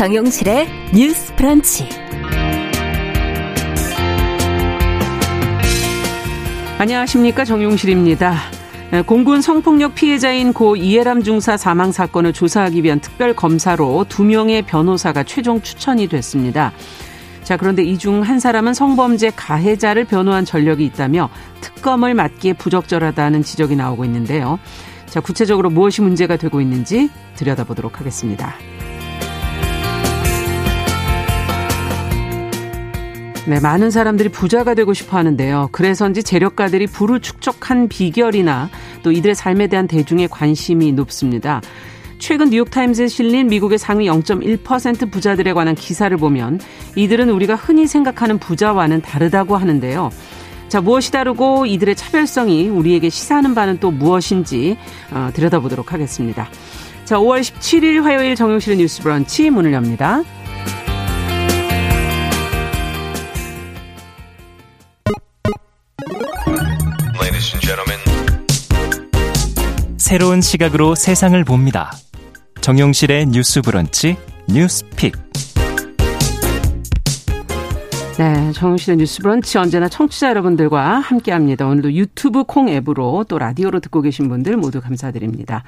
정용실의 뉴스 프런치. 안녕하십니까. 정용실입니다. 공군 성폭력 피해자인 고 이해람 중사 사망 사건을 조사하기 위한 특별 검사로 두 명의 변호사가 최종 추천이 됐습니다. 자, 그런데 이 중 한 사람은 성범죄 가해자를 변호한 전력이 있다며 특검을 맡기에 부적절하다는 지적이 나오고 있는데요. 자, 구체적으로 무엇이 문제가 되고 있는지 들여다보도록 하겠습니다. 네, 많은 사람들이 부자가 되고 싶어 하는데요. 그래서인지 재력가들이 부를 축적한 비결이나 또 이들의 삶에 대한 대중의 관심이 높습니다. 최근 뉴욕타임즈에 실린 미국의 상위 0.1% 부자들에 관한 기사를 보면 이들은 우리가 흔히 생각하는 부자와는 다르다고 하는데요. 자, 무엇이 다르고 이들의 차별성이 우리에게 시사하는 바는 또 무엇인지 어, 들여다보도록 하겠습니다. 자, 5월 17일 화요일 정용실의 뉴스 브런치 문을 엽니다. 새로운 시각으로 세상을 봅니다. 정용실의 뉴스 브런치 뉴스픽. 네, 정용실의 뉴스 브런치 언제나 청취자 여러분들과 함께 합니다. 오늘도 유튜브 콩 앱으로 또 라디오로 듣고 계신 분들 모두 감사드립니다.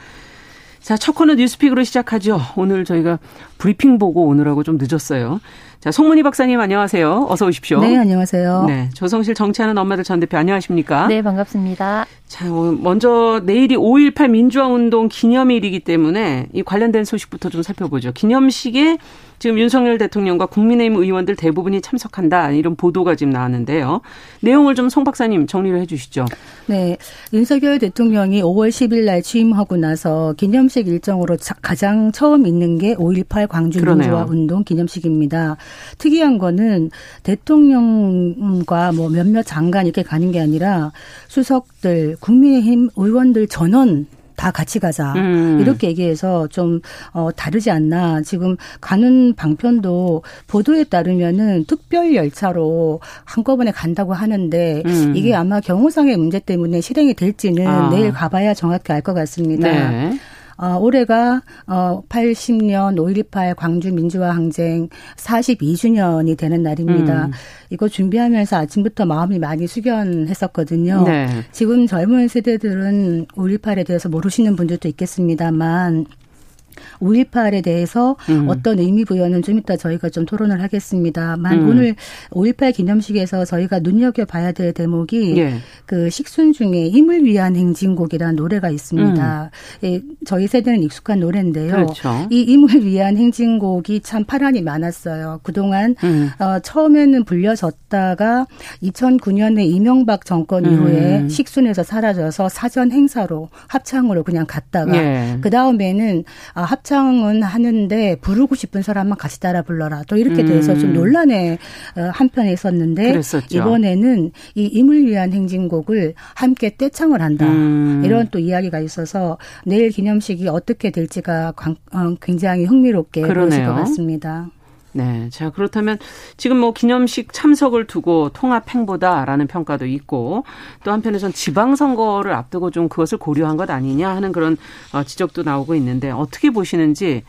자, 첫 코너 뉴스픽으로 시작하죠. 오늘 저희가 브리핑 보고 오느라고 좀 늦었어요. 자, 송문희 박사님 안녕하세요. 어서 오십시오. 네, 안녕하세요. 네, 조성실 정치하는 엄마들 전 대표 안녕하십니까? 네, 반갑습니다. 자, 뭐 먼저 내일이 5.18 민주화운동 기념일이기 때문에 이 관련된 소식부터 좀 살펴보죠. 기념식에 지금 윤석열 대통령과 국민의힘 의원들 대부분이 참석한다 이런 보도가 지금 나왔는데요. 내용을 좀 송 박사님 정리를 해주시죠. 네, 윤석열 대통령이 5월 10일 날 취임하고 나서 기념식 일정으로 가장 처음 있는 게 5.18 광주 민주화 운동 기념식입니다. 특이한 거는 대통령과 뭐 몇몇 장관 이렇게 가는 게 아니라 수석들, 국민의힘 의원들 전원 다 같이 가자 음. 이렇게 얘기해서 좀 어, 다르지 않나 지금 가는 방편도 보도에 따르면은 특별 열차로 한꺼번에 간다고 하는데 음. 이게 아마 경호상의 문제 때문에 실행이 될지는 아. 내일 가봐야 정확히 알 것 같습니다. 네. 어, 올해가 어, 80년 5.18 광주 민주화 항쟁 42주년이 되는 날입니다. 음. 이거 준비하면서 아침부터 마음이 많이 숙연했었거든요. 네. 지금 젊은 세대들은 5.18에 대해서 모르시는 분들도 있겠습니다만 5.18에 대해서 음. 어떤 의미 부여는 좀 이따 저희가 좀 토론을 하겠습니다만 음. 오늘 5.18 기념식에서 저희가 눈여겨 봐야 될 대목이 예. 그 식순 중에 힘을 위한 행진곡이라는 노래가 있습니다. 음. 예, 저희 세대는 익숙한 노래인데요. 그렇죠. 이 힘을 위한 행진곡이 참 파란이 많았어요. 그동안 음. 어, 처음에는 불려졌다가 2009년에 이명박 정권 이후에 음. 식순에서 사라져서 사전 행사로 합창으로 그냥 갔다가 예. 그 다음에는 아, 합창 은 하는데 부르고 싶은 사람만 같이 따라 불러라. 또 이렇게 돼서 음. 좀 논란의 어, 한편에 있었는데 그랬었죠. 이번에는 이 임을 위한 행진곡을 함께 떼창을 한다. 음. 이런 또 이야기가 있어서 내일 기념식이 어떻게 될지가 어, 굉장히 흥미롭게 보실 것 같습니다. 네. 자, 그렇다면 지금 뭐 기념식 참석을 두고 통합 행보다라는 평가도 있고 또 한편에선 지방선거를 앞두고 좀 그것을 고려한 것 아니냐 하는 그런 어, 지적도 나오고 있는데 어떻게 보시는지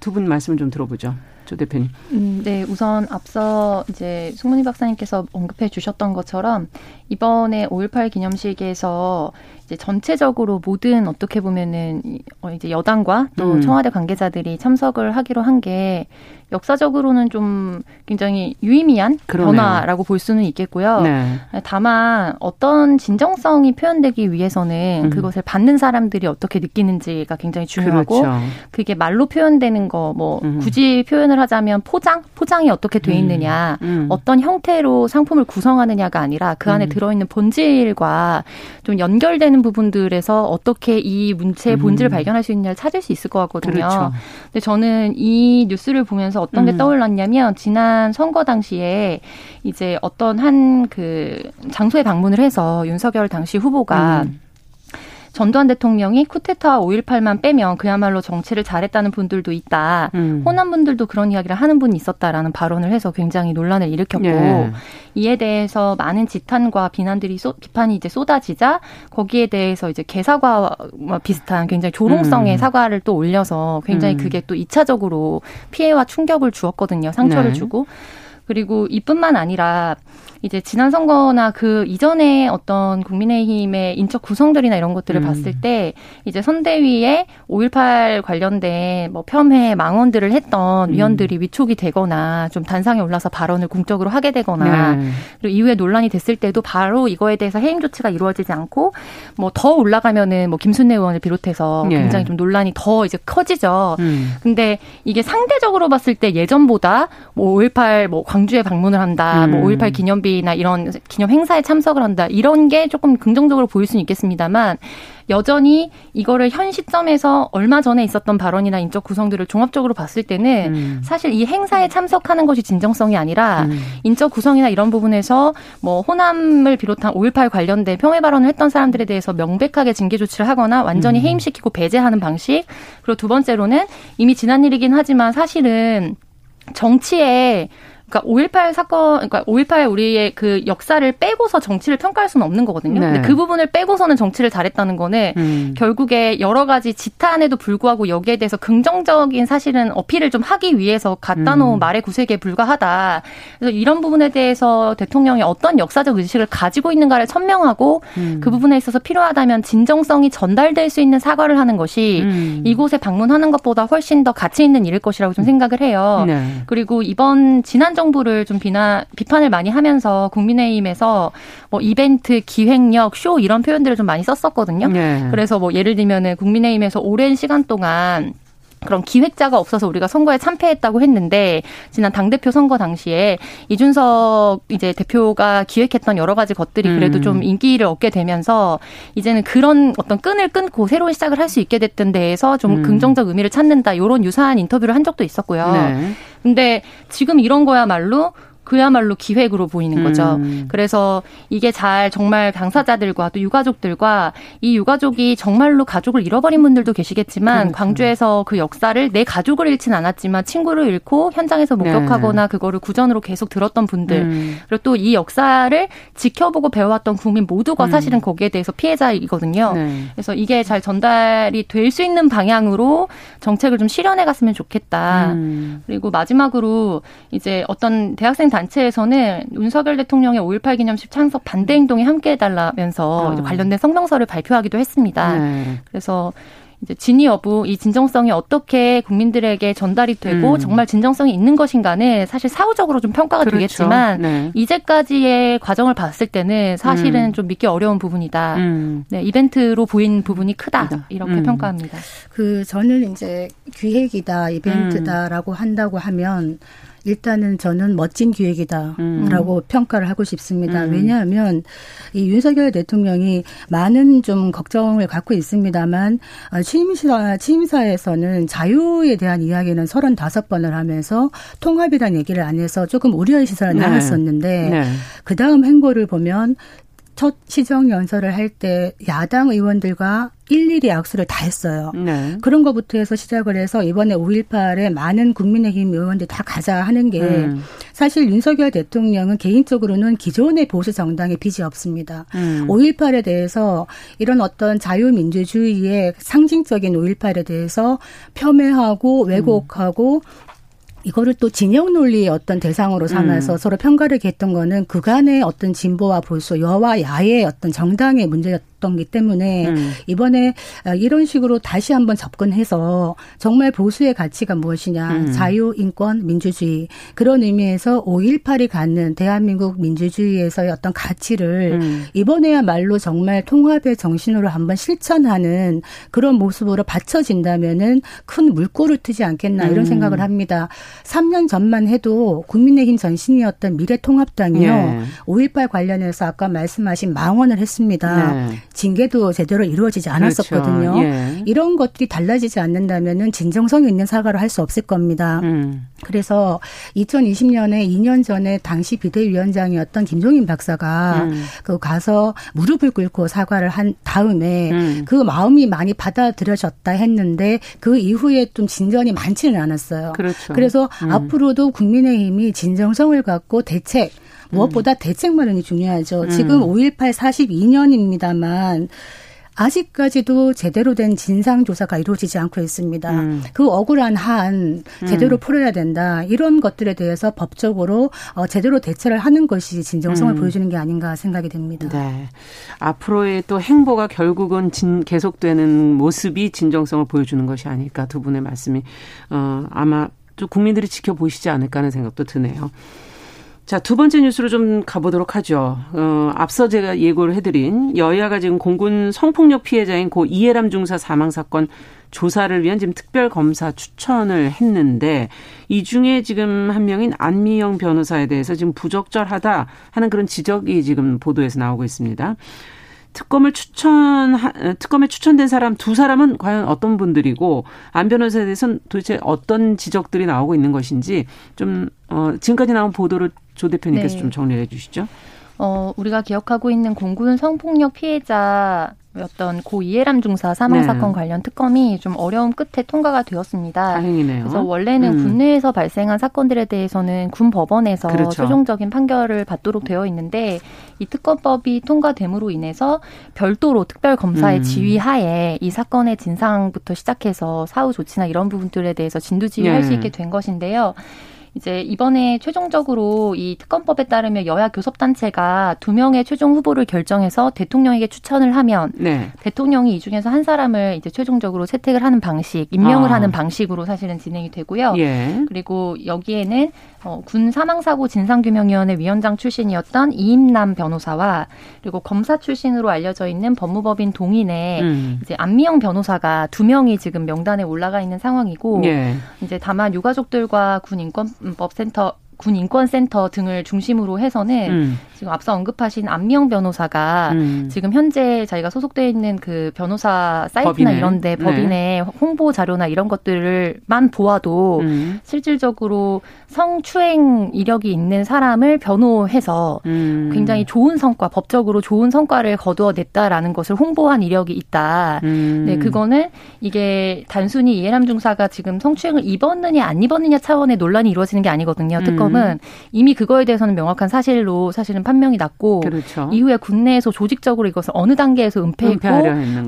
두 분 말씀 좀 들어보죠. 조 대표님. 음, 네, 우선 앞서 이제 송문희 박사님께서 언급해 주셨던 것처럼 이번에 5.18 기념식에서 이제 전체적으로 모든 어떻게 보면은 어, 이제 여당과 또 음. 청와대 관계자들이 참석을 하기로 한 게 역사적으로는 좀 굉장히 유의미한 그러네요. 변화라고 볼 수는 있겠고요. 네. 다만 어떤 진정성이 표현되기 위해서는 음. 그것을 받는 사람들이 어떻게 느끼는지가 굉장히 중요하고 그렇죠. 그게 말로 표현되는 거뭐 음. 굳이 표현을 하자면 포장 포장이 어떻게 돼 음. 있느냐 음. 어떤 형태로 상품을 구성하느냐가 아니라 그 안에 음. 들어있는 본질과 좀 연결되는 부분들에서 어떻게 이 문체의 본질을 발견할 수 있느냐를 찾을 수 있을 것 같거든요. 그렇죠. 근데 저는 이 뉴스를 보면서 어떤 게 음. 떠올랐냐면 지난 선거 당시에 이제 어떤 한 그 장소에 방문을 해서 윤석열 당시 후보가 음. 전두환 대통령이 쿠데타와 5.18만 빼면 그야말로 정치를 잘했다는 분들도 있다. 음. 호남 분들도 그런 이야기를 하는 분이 있었다라는 발언을 해서 굉장히 논란을 일으켰고 예. 이에 대해서 많은 지탄과 비난들이 쏟, 비판이 이제 쏟아지자 거기에 대해서 이제 개사과와 비슷한 굉장히 조롱성의 음. 사과를 또 올려서 굉장히 음. 그게 또 2차적으로 피해와 충격을 주었거든요. 상처를 네. 주고 그리고 이뿐만 아니라 이제 지난 선거나 그 이전에 어떤 국민의힘의 인적 구성들이나 이런 것들을 음. 봤을 때 이제 선대위에 5.18 관련된 뭐 폄훼 망언들을 했던 음. 위원들이 위촉이 되거나 좀 단상에 올라서 발언을 공적으로 하게 되거나 네. 그리고 이후에 논란이 됐을 때도 바로 이거에 대해서 해임 조치가 이루어지지 않고 뭐 더 올라가면은 뭐 김순례 의원을 비롯해서 네. 굉장히 좀 논란이 더 이제 커지죠. 음. 근데 이게 상대적으로 봤을 때 예전보다 뭐 5.18 뭐 광주에 방문을 한다, 뭐 5.18 음. 기념비 이나 이런 기념 행사에 참석을 한다 이런 게 조금 긍정적으로 보일 수는 있겠습니다만 여전히 이거를 현 시점에서 얼마 전에 있었던 발언이나 인적 구성들을 종합적으로 봤을 때는 음. 사실 이 행사에 참석하는 것이 진정성이 아니라 음. 인적 구성이나 이런 부분에서 뭐 호남을 비롯한 5.18 관련된 평해 발언을 했던 사람들에 대해서 명백하게 징계 조치를 하거나 완전히 음. 해임시키고 배제하는 방식 그리고 두 번째로는 이미 지난 일이긴 하지만 사실은 정치에 그러니까 5.18 사건, 그러니까 5.18 우리의 그 역사를 빼고서 정치를 평가할 수는 없는 거거든요. 네. 근데 그 부분을 빼고서는 정치를 잘했다는 거는 음. 결국에 여러 가지 지탄에도 불구하고 여기에 대해서 긍정적인 사실은 어필을 좀 하기 위해서 갖다 놓은 음. 말의 구색에 불과하다. 그래서 이런 부분에 대해서 대통령이 어떤 역사적 의식을 가지고 있는가를 선명하고 음. 그 부분에 있어서 필요하다면 진정성이 전달될 수 있는 사과를 하는 것이 음. 이곳에 방문하는 것보다 훨씬 더 가치 있는 일일 것이라고 좀 생각을 해요. 네. 그리고 이번 지난 정 부를 좀 비나, 비판을 많이 하면서 국민의힘에서 뭐 이벤트, 기획력, 쇼 이런 표현들을 좀 많이 썼었거든요. 네. 그래서 뭐 예를 들면은 국민의힘에서 오랜 시간 동안 그런 기획자가 없어서 우리가 선거에 참패했다고 했는데 지난 당 대표 선거 당시에 이준석 이제 대표가 기획했던 여러 가지 것들이 그래도 음. 좀 인기를 얻게 되면서 이제는 그런 어떤 끈을 끊고 새로운 시작을 할 수 있게 됐던 데에서 좀 음. 긍정적 의미를 찾는다 이런 유사한 인터뷰를 한 적도 있었고요. 네. 근데 지금 이런 거야말로 그야말로 기획으로 보이는 거죠. 음. 그래서 이게 잘 정말 당사자들과 또 유가족들과 이 유가족이 정말로 가족을 잃어버린 분들도 계시겠지만 그렇죠. 광주에서 그 역사를 내 가족을 잃진 않았지만 친구를 잃고 현장에서 목격하거나 네. 그거를 구전으로 계속 들었던 분들 음. 그리고 또 이 역사를 지켜보고 배워왔던 국민 모두가 음. 사실은 거기에 대해서 피해자이거든요. 네. 그래서 이게 잘 전달이 될 수 있는 방향으로 정책을 좀 실현해 갔으면 좋겠다. 음. 그리고 마지막으로 이제 어떤 대학생 단체에서는 윤석열 대통령의 5.18 기념식 참석 반대 행동에 함께 해달라면서 어. 관련된 성명서를 발표하기도 했습니다. 네. 그래서 이제 진위 여부, 이 진정성이 어떻게 국민들에게 전달이 되고 음. 정말 진정성이 있는 것인가는 사실 사후적으로 좀 평가가 그렇죠. 되겠지만 네. 이제까지의 과정을 봤을 때는 사실은 음. 좀 믿기 어려운 부분이다. 음. 네, 이벤트로 보인 부분이 크다. 이렇게 음. 평가합니다. 그 저는 이제 기획이다, 이벤트다라고 한다고 하면 일단은 저는 멋진 기획이다라고 음. 평가를 하고 싶습니다. 음. 왜냐하면 이 윤석열 대통령이 많은 좀 걱정을 갖고 있습니다만 어, 취임사 취임사에서는 자유에 대한 이야기는 35번을 하면서 통합이라는 얘기를 안 해서 조금 우려의 시선을 네. 나눴었는데 네. 그 다음 행보를 보면 첫 시정 연설을 할 때 야당 의원들과 일일이 악수를 다 했어요. 네. 그런 것부터 해서 시작을 해서 이번에 5.18에 많은 국민의힘 의원들이 다 가자 하는 게 음. 사실 윤석열 대통령은 개인적으로는 기존의 보수 정당의 빚이 없습니다. 음. 5.18에 대해서 이런 어떤 자유민주주의의 상징적인 5.18에 대해서 폄훼하고 왜곡하고 음. 이거를 또 진영 논리의 어떤 대상으로 삼아서 음. 서로 평가를 했던 거는 그간의 어떤 진보와 보수, 여와 야의 어떤 정당의 문제였 있었기 때문에 음. 이번에 이런 식으로 다시 한번 접근해서 정말 보수의 가치가 무엇이냐 음. 자유, 인권, 민주주의 그런 의미에서 5.18이 갖는 대한민국 민주주의에서의 어떤 가치를 음. 이번에야말로 정말 통합의 정신으로 한번 실천하는 그런 모습으로 받쳐진다면은 큰 물꼬를 트지 않겠나 이런 음. 생각을 합니다. 3년 전만 해도 국민의힘 전신이었던 미래통합당이요. 네. 5.18 관련해서 아까 말씀하신 망언을 했습니다. 네. 징계도 제대로 이루어지지 않았었거든요. 그렇죠. 예. 이런 것들이 달라지지 않는다면은 진정성 있는 사과를 할 수 없을 겁니다. 음. 그래서 2020년에 2년 전에 당시 비대위원장이었던 김종인 박사가 음. 그 가서 무릎을 꿇고 사과를 한 다음에 음. 그 마음이 많이 받아들여졌다 했는데 그 이후에 좀 진전이 많지는 않았어요. 그렇죠. 그래서 음. 앞으로도 국민의힘이 진정성을 갖고 대책 무엇보다 대책 마련이 중요하죠. 지금 5.18 42년입니다만 아직까지도 제대로 된 진상 조사가 이루어지지 않고 있습니다. 음. 그 억울한 한 제대로 음. 풀어야 된다. 이런 것들에 대해서 법적으로 어, 제대로 대처를 하는 것이 진정성을 음. 보여주는 게 아닌가 생각이 됩니다. 네. 앞으로의 또 행보가 결국은 진, 계속되는 모습이 진정성을 보여주는 것이 아닐까 두 분의 말씀이 어, 아마 또 국민들이 지켜보시지 않을까 하는 생각도 드네요. 자, 두 번째 뉴스로 좀 가보도록 하죠. 어, 앞서 제가 예고를 해드린 여야가 지금 공군 성폭력 피해자인 고 이해람 중사 사망 사건 조사를 위한 지금 특별 검사 추천을 했는데 이 중에 지금 한 명인 안미영 변호사에 대해서 지금 부적절하다 하는 그런 지적이 지금 보도에서 나오고 있습니다. 특검을 추천 특검에 추천된 사람 두 사람은 과연 어떤 분들이고 안 변호사에 대해서는 도대체 어떤 지적들이 나오고 있는 것인지 좀 어, 지금까지 나온 보도를 조 대표님께서 네. 좀 정리해 주시죠. 어, 우리가 기억하고 있는 공군 성폭력 피해자 였던 고 이해람 중사 사망 네. 사건 관련 특검이 좀 어려움 끝에 통과가 되었습니다. 다행이네요. 그래서 원래는 음. 국내에서 발생한 사건들에 대해서는 군 법원에서 그렇죠. 최종적인 판결을 받도록 되어 있는데 이 특검법이 통과됨으로 인해서 별도로 특별 검사의 음. 지휘하에 이 사건의 진상부터 시작해서 사후 조치나 이런 부분들에 대해서 진두지휘할 네. 수 있게 된 것인데요. 이제 이번에 최종적으로 이 특검법에 따르면 여야 교섭단체가 두 명의 최종 후보를 결정해서 대통령에게 추천을 하면 네. 대통령이 이 중에서 한 사람을 이제 최종적으로 채택을 하는 방식, 임명을 아. 하는 방식으로 사실은 진행이 되고요. 예. 그리고 여기에는 어, 군 사망사고 진상규명위원회 위원장 출신이었던 이임남 변호사와 그리고 검사 출신으로 알려져 있는 법무법인 동인의 음. 이제 안미영 변호사가 두 명이 지금 명단에 올라가 있는 상황이고 예. 이제 다만 유가족들과 군 인권 법센터 군 인권센터 등을 중심으로 해서는 음. 지금 앞서 언급하신 안미영 변호사가 음. 지금 현재 자기가 소속돼 있는 그 변호사 사이트나 법인에. 이런데 네. 법인의 네. 홍보 자료나 이런 것들을만 보아도 음. 실질적으로 성추행 이력이 있는 사람을 변호해서 음. 굉장히 좋은 성과, 법적으로 좋은 성과를 거두어냈다라는 것을 홍보한 이력이 있다. 음. 네, 그거는 이게 단순히 이해람 중사가 지금 성추행을 입었느냐 안 입었느냐 차원의 논란이 이루어지는 게 아니거든요. 특검은 음. 이미 그거에 대해서는 명확한 사실로 사실은 판명이 났고 그렇죠. 이후에 국내에서 조직적으로 이것을 어느 단계에서 은폐했고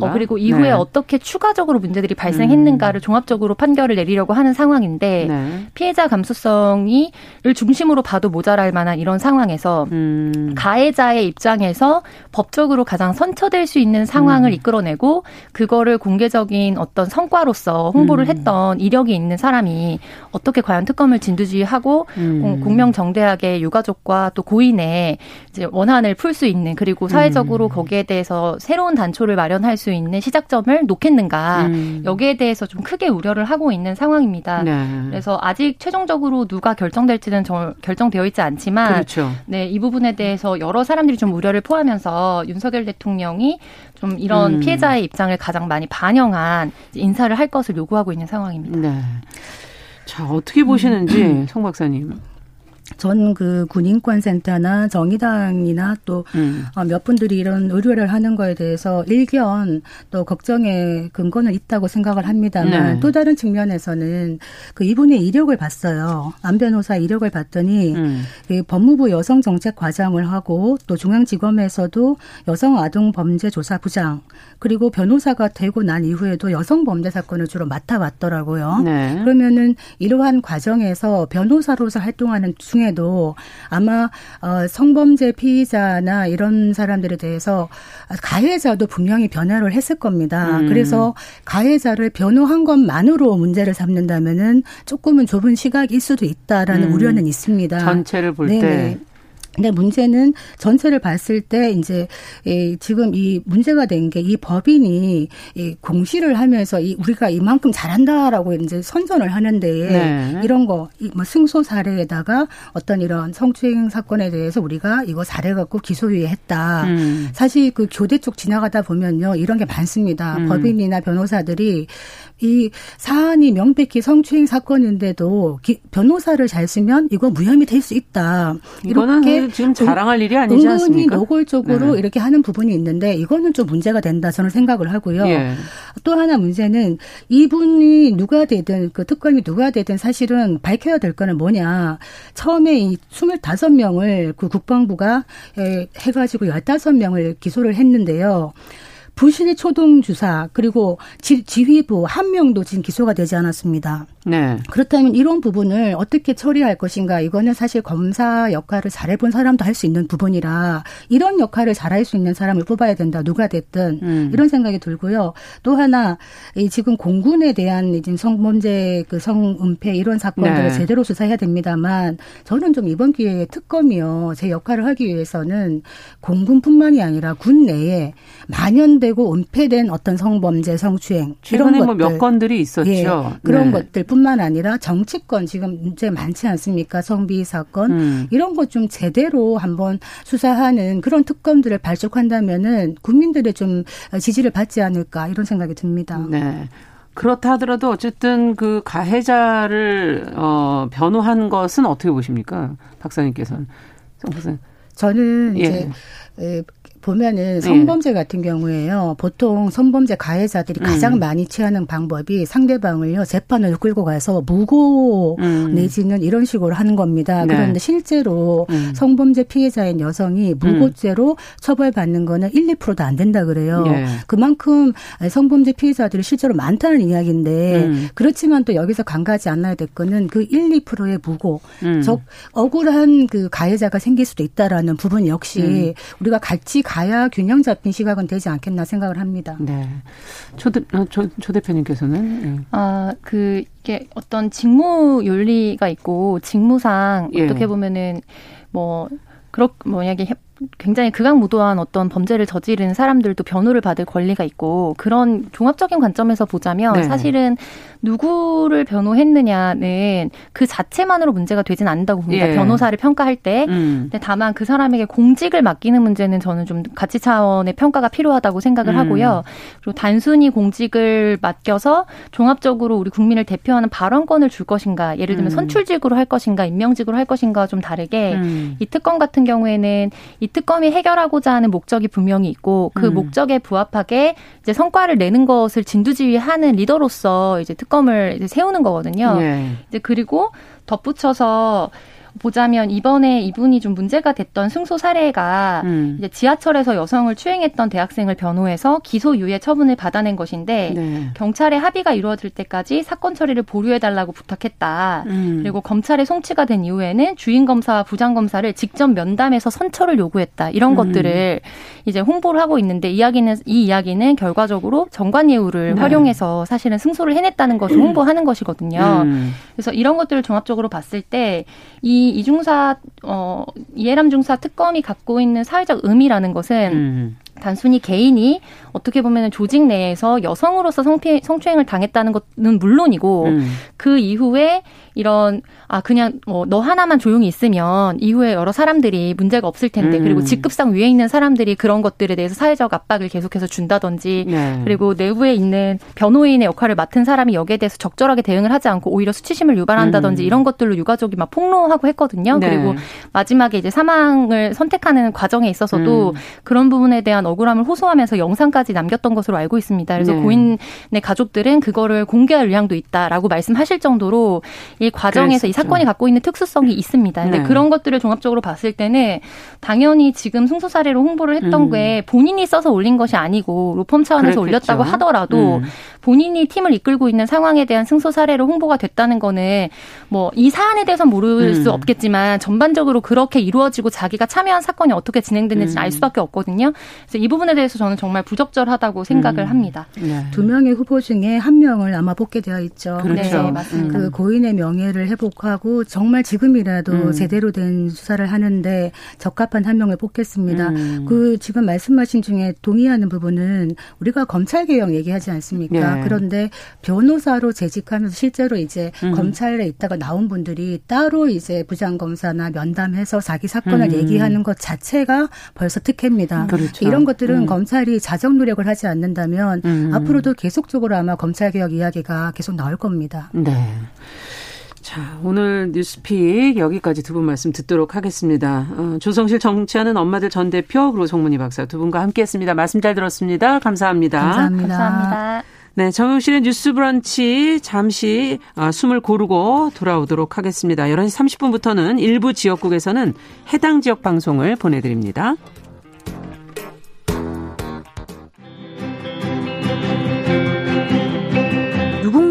어, 그리고 이후에 네. 어떻게 추가적으로 문제들이 발생했는가를 음. 종합적으로 판결을 내리려고 하는 상황인데 네. 피해자 감수성이를 중심으로 봐도 모자랄 만한 이런 상황에서 음. 가해자의 입장에서 법적으로 가장 선처될 수 있는 상황을 음. 이끌어내고 그거를 공개적인 어떤 성과로서 홍보를 음. 했던 이력이 있는 사람이 어떻게 과연 특검을 진두지휘하고 음. 공명정대하게 유가족과 또 고인의 이제 원한을 풀 수 있는 그리고 사회적으로 음. 거기에 대해서 새로운 단초를 마련할 수 있는 시작점을 놓겠는가 음. 여기에 대해서 좀 크게 우려를 하고 있는 상황입니다. 네. 그래서 아직 최종적으로 누가 결정될지는 결정되어 있지 않지만 그렇죠. 네, 이 부분에 대해서 여러 사람들이 좀 우려를 포함해서 윤석열 대통령이 좀 이런 음. 피해자의 입장을 가장 많이 반영한 인사를 할 것을 요구하고 있는 상황입니다. 네. 자, 어떻게 보시는지 음. 송 박사님. 전그 군인권센터나 정의당이나 또몇 음. 어, 분들이 이런 의뢰를 하는 거에 대해서 일견 또 걱정의 근거는 있다고 생각을 합니다만 네. 또 다른 측면에서는 그 이분의 이력을 봤어요. 안 변호사 이력을 봤더니 음. 그 법무부 여성정책과장을 하고 또 중앙지검에서도 여성아동범죄조사부장 그리고 변호사가 되고 난 이후에도 여성 범죄 사건을 주로 맡아왔더라고요. 네. 그러면은 이러한 과정에서 변호사로서 활동하는 중에도 아마 어 성범죄 피의자나 이런 사람들에 대해서 가해자도 분명히 변화를 했을 겁니다. 음. 그래서 가해자를 변호한 것만으로 문제를 삼는다면은 조금은 좁은 시각일 수도 있다라는 음. 우려는 있습니다. 전체를 볼 때. 근데 문제는 전체를 봤을 때 이제 이 지금 이 문제가 된 게 이 법인이 이 공시를 하면서 이 우리가 이만큼 잘한다라고 이제 선전을 하는데 네. 이런 거 뭐 승소 사례에다가 어떤 이런 성추행 사건에 대해서 우리가 이거 사례 갖고 기소유예했다. 음. 사실 그 교대 쪽 지나가다 보면요 이런 게 많습니다. 음. 법인이나 변호사들이 이 사안이 명백히 성추행 사건인데도 기, 변호사를 잘 쓰면 이거 무혐의 될 수 있다. 이렇게 지금 자랑할 일이 아니지 않습니까? 노골적으로 네. 이렇게 하는 부분이 있는데 이거는 좀 문제가 된다 저는 생각을 하고요. 예. 또 하나 문제는 이분이 누가 되든 그 특검이 누가 되든 사실은 밝혀야 될 거는 뭐냐. 처음에 이 25명을 그 국방부가 해 가지고 15명을 기소를 했는데요. 부실 초동 주사 그리고 지, 지휘부 한 명도 지금 기소가 되지 않았습니다. 네. 그렇다면 이런 부분을 어떻게 처리할 것인가 이거는 사실 검사 역할을 잘해본 사람도 할 수 있는 부분이라 이런 역할을 잘할 수 있는 사람을 뽑아야 된다 누가 됐든 음. 이런 생각이 들고요. 또 하나 이 지금 공군에 대한 이제 성범죄 그 성은폐 이런 사건들을 네. 제대로 수사해야 됩니다만 저는 좀 이번 기회에 특검이요 제 역할을 하기 위해서는 공군뿐만이 아니라 군 내에 만연되고 은폐된 어떤 성범죄 성추행 최근에 뭐 몇 건들이 있었죠. 예, 그런 네. 것들 뿐만 아니라 정치권 지금 문제 많지 않습니까? 성비 사건 음. 이런 것 좀 제대로 한번 수사하는 그런 특검들을 발족한다면은 국민들의 좀 지지를 받지 않을까 이런 생각이 듭니다. 네. 그렇다 하더라도 어쨌든 그 가해자를 어 변호한 것은 어떻게 보십니까? 박사님께서는. 저는 이제 예. 보면은 네. 성범죄 네. 같은 경우에요. 보통 성범죄 가해자들이 음. 가장 많이 취하는 방법이 상대방을요 재판을 끌고 가서 무고 음. 내지는 이런 식으로 하는 겁니다. 네. 그런데 실제로 음. 성범죄 피해자인 여성이 무고죄로 음. 처벌받는 거는 1, 2%도 안 된다 그래요. 네. 그만큼 성범죄 피해자들이 실제로 많다는 이야기인데 음. 그렇지만 또 여기서 간과하지 않아야 될 거는 그 1, 2%의 무고, 음. 즉 억울한 그 가해자가 생길 수도 있다라는 부분 역시 우리가 같이 가야 균형 잡힌 시각은 되지 않겠나 생각을 합니다. 네. 조, 대, 어, 조, 조 대표님께서는? 네. 아, 그, 이게 어떤 직무 윤리가 있고, 직무상 예. 어떻게 보면은 뭐, 그렇, 뭐냐게 굉장히 극악무도한 어떤 범죄를 저지른 사람들도 변호를 받을 권리가 있고 그런 종합적인 관점에서 보자면 네. 사실은 누구를 변호했느냐는 그 자체만으로 문제가 되진 않는다고 봅니다. 예. 변호사를 평가할 때. 음. 근데 다만 그 사람에게 공직을 맡기는 문제는 저는 좀 가치 차원의 평가가 필요하다고 생각을 음. 하고요. 그리고 단순히 공직을 맡겨서 종합적으로 우리 국민을 대표하는 발언권을 줄 것인가, 예를 들면 음. 선출직으로 할 것인가, 임명직으로 할 것인가 좀 다르게 음. 이 특검 같은 경우에는 이 특검이 해결하고자 하는 목적이 분명히 있고 그 음. 목적에 부합하게 이제 성과를 내는 것을 진두지휘하는 리더로서 이제 특검을 이제 세우는 거거든요. 네. 이제 그리고 덧붙여서 보자면 이번에 이분이 좀 문제가 됐던 승소 사례가 음. 이제 지하철에서 여성을 추행했던 대학생을 변호해서 기소유예 처분을 받아낸 것인데 네. 경찰의 합의가 이루어질 때까지 사건 처리를 보류해 달라고 부탁했다. 음. 그리고 검찰의 송치가 된 이후에는 주인 검사와 부장 검사를 직접 면담해서 선처를 요구했다. 이런 음. 것들을 이제 홍보를 하고 있는데 이야기는 이 이야기는 결과적으로 정관예우를 네. 활용해서 사실은 승소를 해냈다는 것을 홍보하는 것이거든요. 음. 그래서 이런 것들을 종합적으로 봤을 때이 이 이중사 어 이해람 중사 특검이 갖고 있는 사회적 의미라는 것은 음. 단순히 개인이 어떻게 보면 조직 내에서 여성으로서 성피, 성추행을 당했다는 것은 물론이고 음. 그 이후에 이런 아 그냥 뭐 너 하나만 조용히 있으면 이후에 여러 사람들이 문제가 없을 텐데 음. 그리고 직급상 위에 있는 사람들이 그런 것들에 대해서 사회적 압박을 계속해서 준다든지 네. 그리고 내부에 있는 변호인의 역할을 맡은 사람이 여기에 대해서 적절하게 대응을 하지 않고 오히려 수치심을 유발한다든지 음. 이런 것들로 유가족이 막 폭로하고 했거든요. 네. 그리고 마지막에 이제 사망을 선택하는 과정에 있어서도 음. 그런 부분에 대한 억울함을 호소하면서 영상까지 남겼던 것으로 알고 있습니다. 그래서 네. 고인의 가족들은 그거를 공개할 의향도 있다라고 말씀하실 정도로 이 과정에서 그랬었죠. 이 사건이 갖고 있는 특수성이 있습니다. 근데 네. 그런 것들을 종합적으로 봤을 때는 당연히 지금 승소 사례로 홍보를 했던 음. 게 본인이 써서 올린 것이 아니고 로펌 차원에서 그랬겠죠. 올렸다고 하더라도 음. 본인이 팀을 이끌고 있는 상황에 대한 승소 사례로 홍보가 됐다는 거는 뭐 이 사안에 대해서 모를 음. 수 없겠지만 전반적으로 그렇게 이루어지고 자기가 참여한 사건이 어떻게 진행됐는지 알 음. 수밖에 없거든요. 그래서 이 부분에 대해서 저는 정말 부적절하다고 생각을 음. 합니다. 네. 두 명의 후보 중에 한 명을 아마 뽑게 되어 있죠. 그렇죠. 네, 맞습니다. 그 고인의 명 명예를 회복하고 정말 지금이라도 음. 제대로 된 수사를 하는데 적합한 한 명을 뽑겠습니다. 음. 그 지금 말씀하신 중에 동의하는 부분은 우리가 검찰 개혁 얘기하지 않습니까? 예. 그런데 변호사로 재직하면서 실제로 이제 음. 검찰에 있다가 나온 분들이 따로 이제 부장 검사나 면담해서 자기 사건을 음. 얘기하는 것 자체가 벌써 특혜입니다. 그렇죠. 이런 것들은 음. 검찰이 자정 노력을 하지 않는다면 음. 앞으로도 계속적으로 아마 검찰 개혁 이야기가 계속 나올 겁니다. 네. 자, 오늘 뉴스픽 여기까지 두 분 말씀 듣도록 하겠습니다. 어, 조성실 정치하는 엄마들 전 대표 그리고 송문희 박사 두 분과 함께했습니다. 말씀 잘 들었습니다. 감사합니다. 감사합니다. 감사합니다. 네, 정용실의 뉴스 브런치 잠시 어, 숨을 고르고 돌아오도록 하겠습니다. 11시 30분부터는 일부 지역국에서는 해당 지역 방송을 보내드립니다.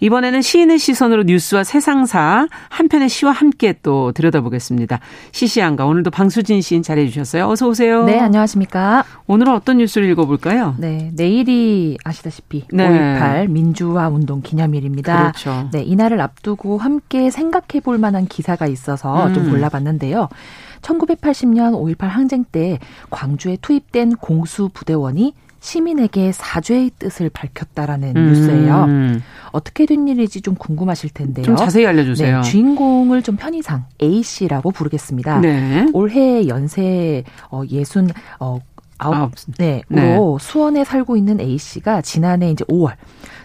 이번에는 시인의 시선으로 뉴스와 세상사 한 편의 시와 함께 또 들여다보겠습니다. 시시한가 오늘도 방수진 시인 잘해 주셨어요. 어서 오세요. 네, 안녕하십니까? 오늘은 어떤 뉴스를 읽어 볼까요? 네, 내일이 아시다시피 네. 5.18 민주화 운동 기념일입니다. 그렇죠. 네, 이날을 앞두고 함께 생각해 볼 만한 기사가 있어서 음. 좀 골라봤는데요. 1980년 5.18 항쟁 때 광주에 투입된 공수 부대원이 시민에게 사죄의 뜻을 밝혔다라는 음. 뉴스예요. 어떻게 된 일인지 좀 궁금하실 텐데요. 좀 자세히 알려주세요. 네, 주인공을 좀 편의상 A 씨라고 부르겠습니다. 네. 올해 연세 어, 예순 어, 아홉, 네, 네. 수원에 살고 있는 A 씨가 지난해 이제 5월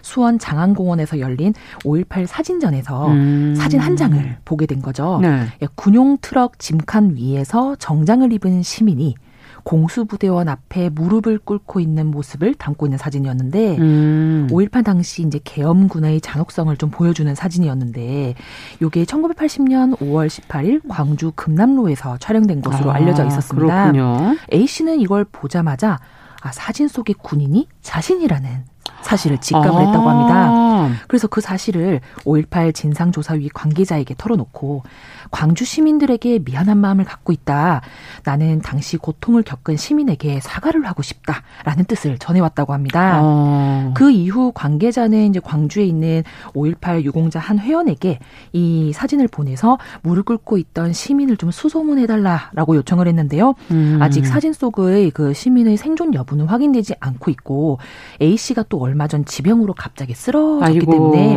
수원 장안공원에서 열린 5.18 사진전에서 음. 사진 한 장을 보게 된 거죠. 네. 예, 군용 트럭 짐칸 위에서 정장을 입은 시민이 공수부대원 앞에 무릎을 꿇고 있는 모습을 담고 있는 사진이었는데 음. 5.18 당시 이제 계엄군의 잔혹성을 좀 보여주는 사진이었는데 요게 1980년 5월 18일 광주 금남로에서 촬영된 것으로 아, 알려져 있었습니다. 그렇군요. A 씨는 이걸 보자마자 아, 사진 속의 군인이 자신이라는 사실을 직감을 아. 했다고 합니다. 그래서 그 사실을 5.18 진상조사위 관계자에게 털어놓고 광주 시민들에게 미안한 마음을 갖고 있다. 나는 당시 고통을 겪은 시민에게 사과를 하고 싶다라는 뜻을 전해왔다고 합니다. 어. 그 이후 관계자는 이제 광주에 있는 5.18 유공자 한 회원에게 이 사진을 보내서 무릎 꿇고 있던 시민을 좀 수소문해달라라고 요청을 했는데요. 음. 아직 사진 속의 그 시민의 생존 여부는 확인되지 않고 있고 A 씨가 또 얼마 전 지병으로 갑자기 쓰러졌기 아이고. 때문에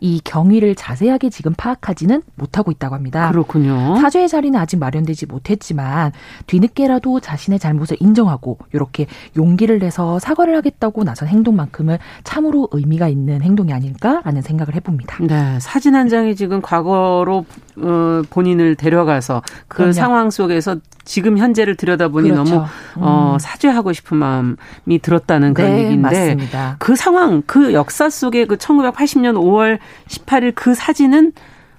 이 경위를 자세하게 지금 파악하지는 못하고 있다고 합니다. 그렇군요. 사죄의 자리는 아직 마련되지 못했지만 뒤늦게라도 자신의 잘못을 인정하고 이렇게 용기를 내서 사과를 하겠다고 나선 행동만큼은 참으로 의미가 있는 행동이 아닐까라는 생각을 해봅니다. 네, 사진 한 장이 지금 과거로 어, 본인을 데려가서 그 그럼요. 상황 속에서 지금 현재를 들여다보니 그렇죠. 너무 어, 음. 사죄하고 싶은 마음이 들었다는 그런 네, 얘기인데 맞습니다. 그 상황, 그 역사 속에 그 1980년 5월 18일 그 사진은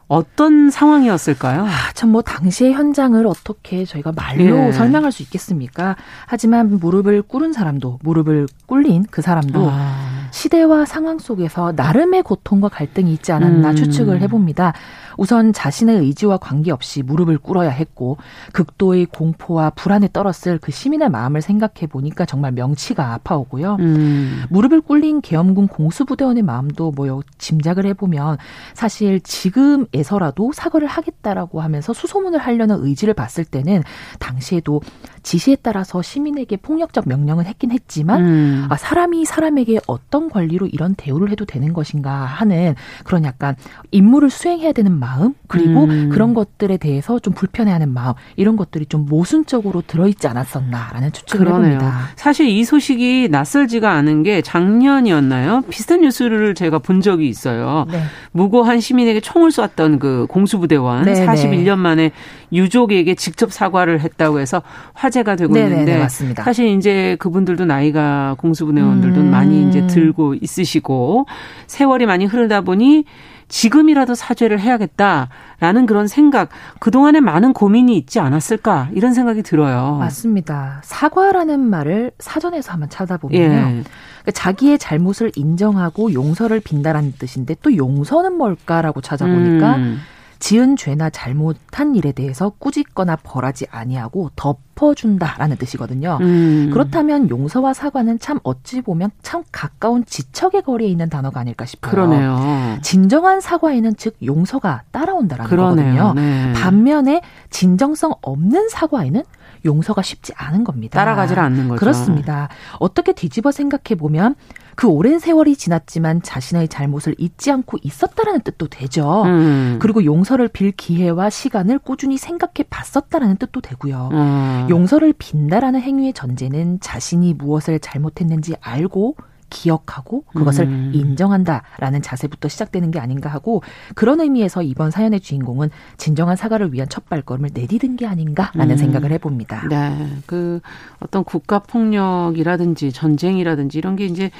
어떤 상황이었을까요? 아, 참뭐 당시의 현장을 어떻게 저희가 말로 예. 설명할 수 있겠습니까? 하지만 무릎을 꿇은 사람도 무릎을 꿇린 그 사람도 아. 시대와 상황 속에서 나름의 고통과 갈등이 있지 않았나 음. 추측을 해봅니다. 우선 자신의 의지와 관계없이 무릎을 꿇어야 했고 극도의 공포와 불안에 떨었을 그 시민의 마음을 생각해 보니까 정말 명치가 아파오고요. 음. 무릎을 꿇린 계엄군 공수부대원의 마음도 뭐 짐작을 해보면 사실 지금에서라도 사과를 하겠다라고 하면서 수소문을 하려는 의지를 봤을 때는 당시에도 지시에 따라서 시민에게 폭력적 명령을 했긴 했지만 음. 아, 사람이 사람에게 어떤 관리로 이런 대우를 해도 되는 것인가 하는 그런 약간 임무를 수행해야 되는 마음 그리고 음. 그런 것들에 대해서 좀 불편해하는 마음 이런 것들이 좀 모순적으로 들어있지 않았었나라는 추측을 그러네요. 해봅니다. 사실 이 소식이 낯설지가 않은 게 작년이었나요? 비슷한 뉴스를 제가 본 적이 있어요. 네. 무고한 시민에게 총을 쐈던 그 공수부대원 네, 41년 만에 유족에게 직접 사과를 했다고 해서 화제가 되고 네네네, 있는데 맞습니다. 사실 이제 그분들도 나이가 공수부대원들도 음. 많이 이제 들고 있으시고 세월이 많이 흐르다 보니 지금이라도 사죄를 해야겠다라는 그런 생각, 그동안에 많은 고민이 있지 않았을까, 이런 생각이 들어요. 맞습니다. 사과라는 말을 사전에서 한번 찾아보면요. 예. 그러니까 자기의 잘못을 인정하고 용서를 빈다라는 뜻인데 또 용서는 뭘까라고 찾아보니까 음. 지은 죄나 잘못한 일에 대해서 꾸짖거나 벌하지 아니하고 덮어준다라는 뜻이거든요. 음. 그렇다면 용서와 사과는 참 어찌 보면 참 가까운 지척의 거리에 있는 단어가 아닐까 싶어요. 그러네요. 진정한 사과에는 즉 용서가 따라온다라는 그러네요. 거거든요. 네. 반면에 진정성 없는 사과에는 용서가 쉽지 않은 겁니다. 따라가질 않는 거죠. 그렇습니다. 어떻게 뒤집어 생각해 보면 그 오랜 세월이 지났지만 자신의 잘못을 잊지 않고 있었다라는 뜻도 되죠. 음. 그리고 용서를 빌 기회와 시간을 꾸준히 생각해 봤었다라는 뜻도 되고요. 음. 용서를 빈다라는 행위의 전제는 자신이 무엇을 잘못했는지 알고 기억하고 그것을 음. 인정한다라는 자세부터 시작되는 게 아닌가 하고 그런 의미에서 이번 사연의 주인공은 진정한 사과를 위한 첫 발걸음을 내디딘 게 아닌가라는 음. 생각을 해봅니다. 네, 그 어떤 국가 폭력이라든지 전쟁이라든지 이런 게 이제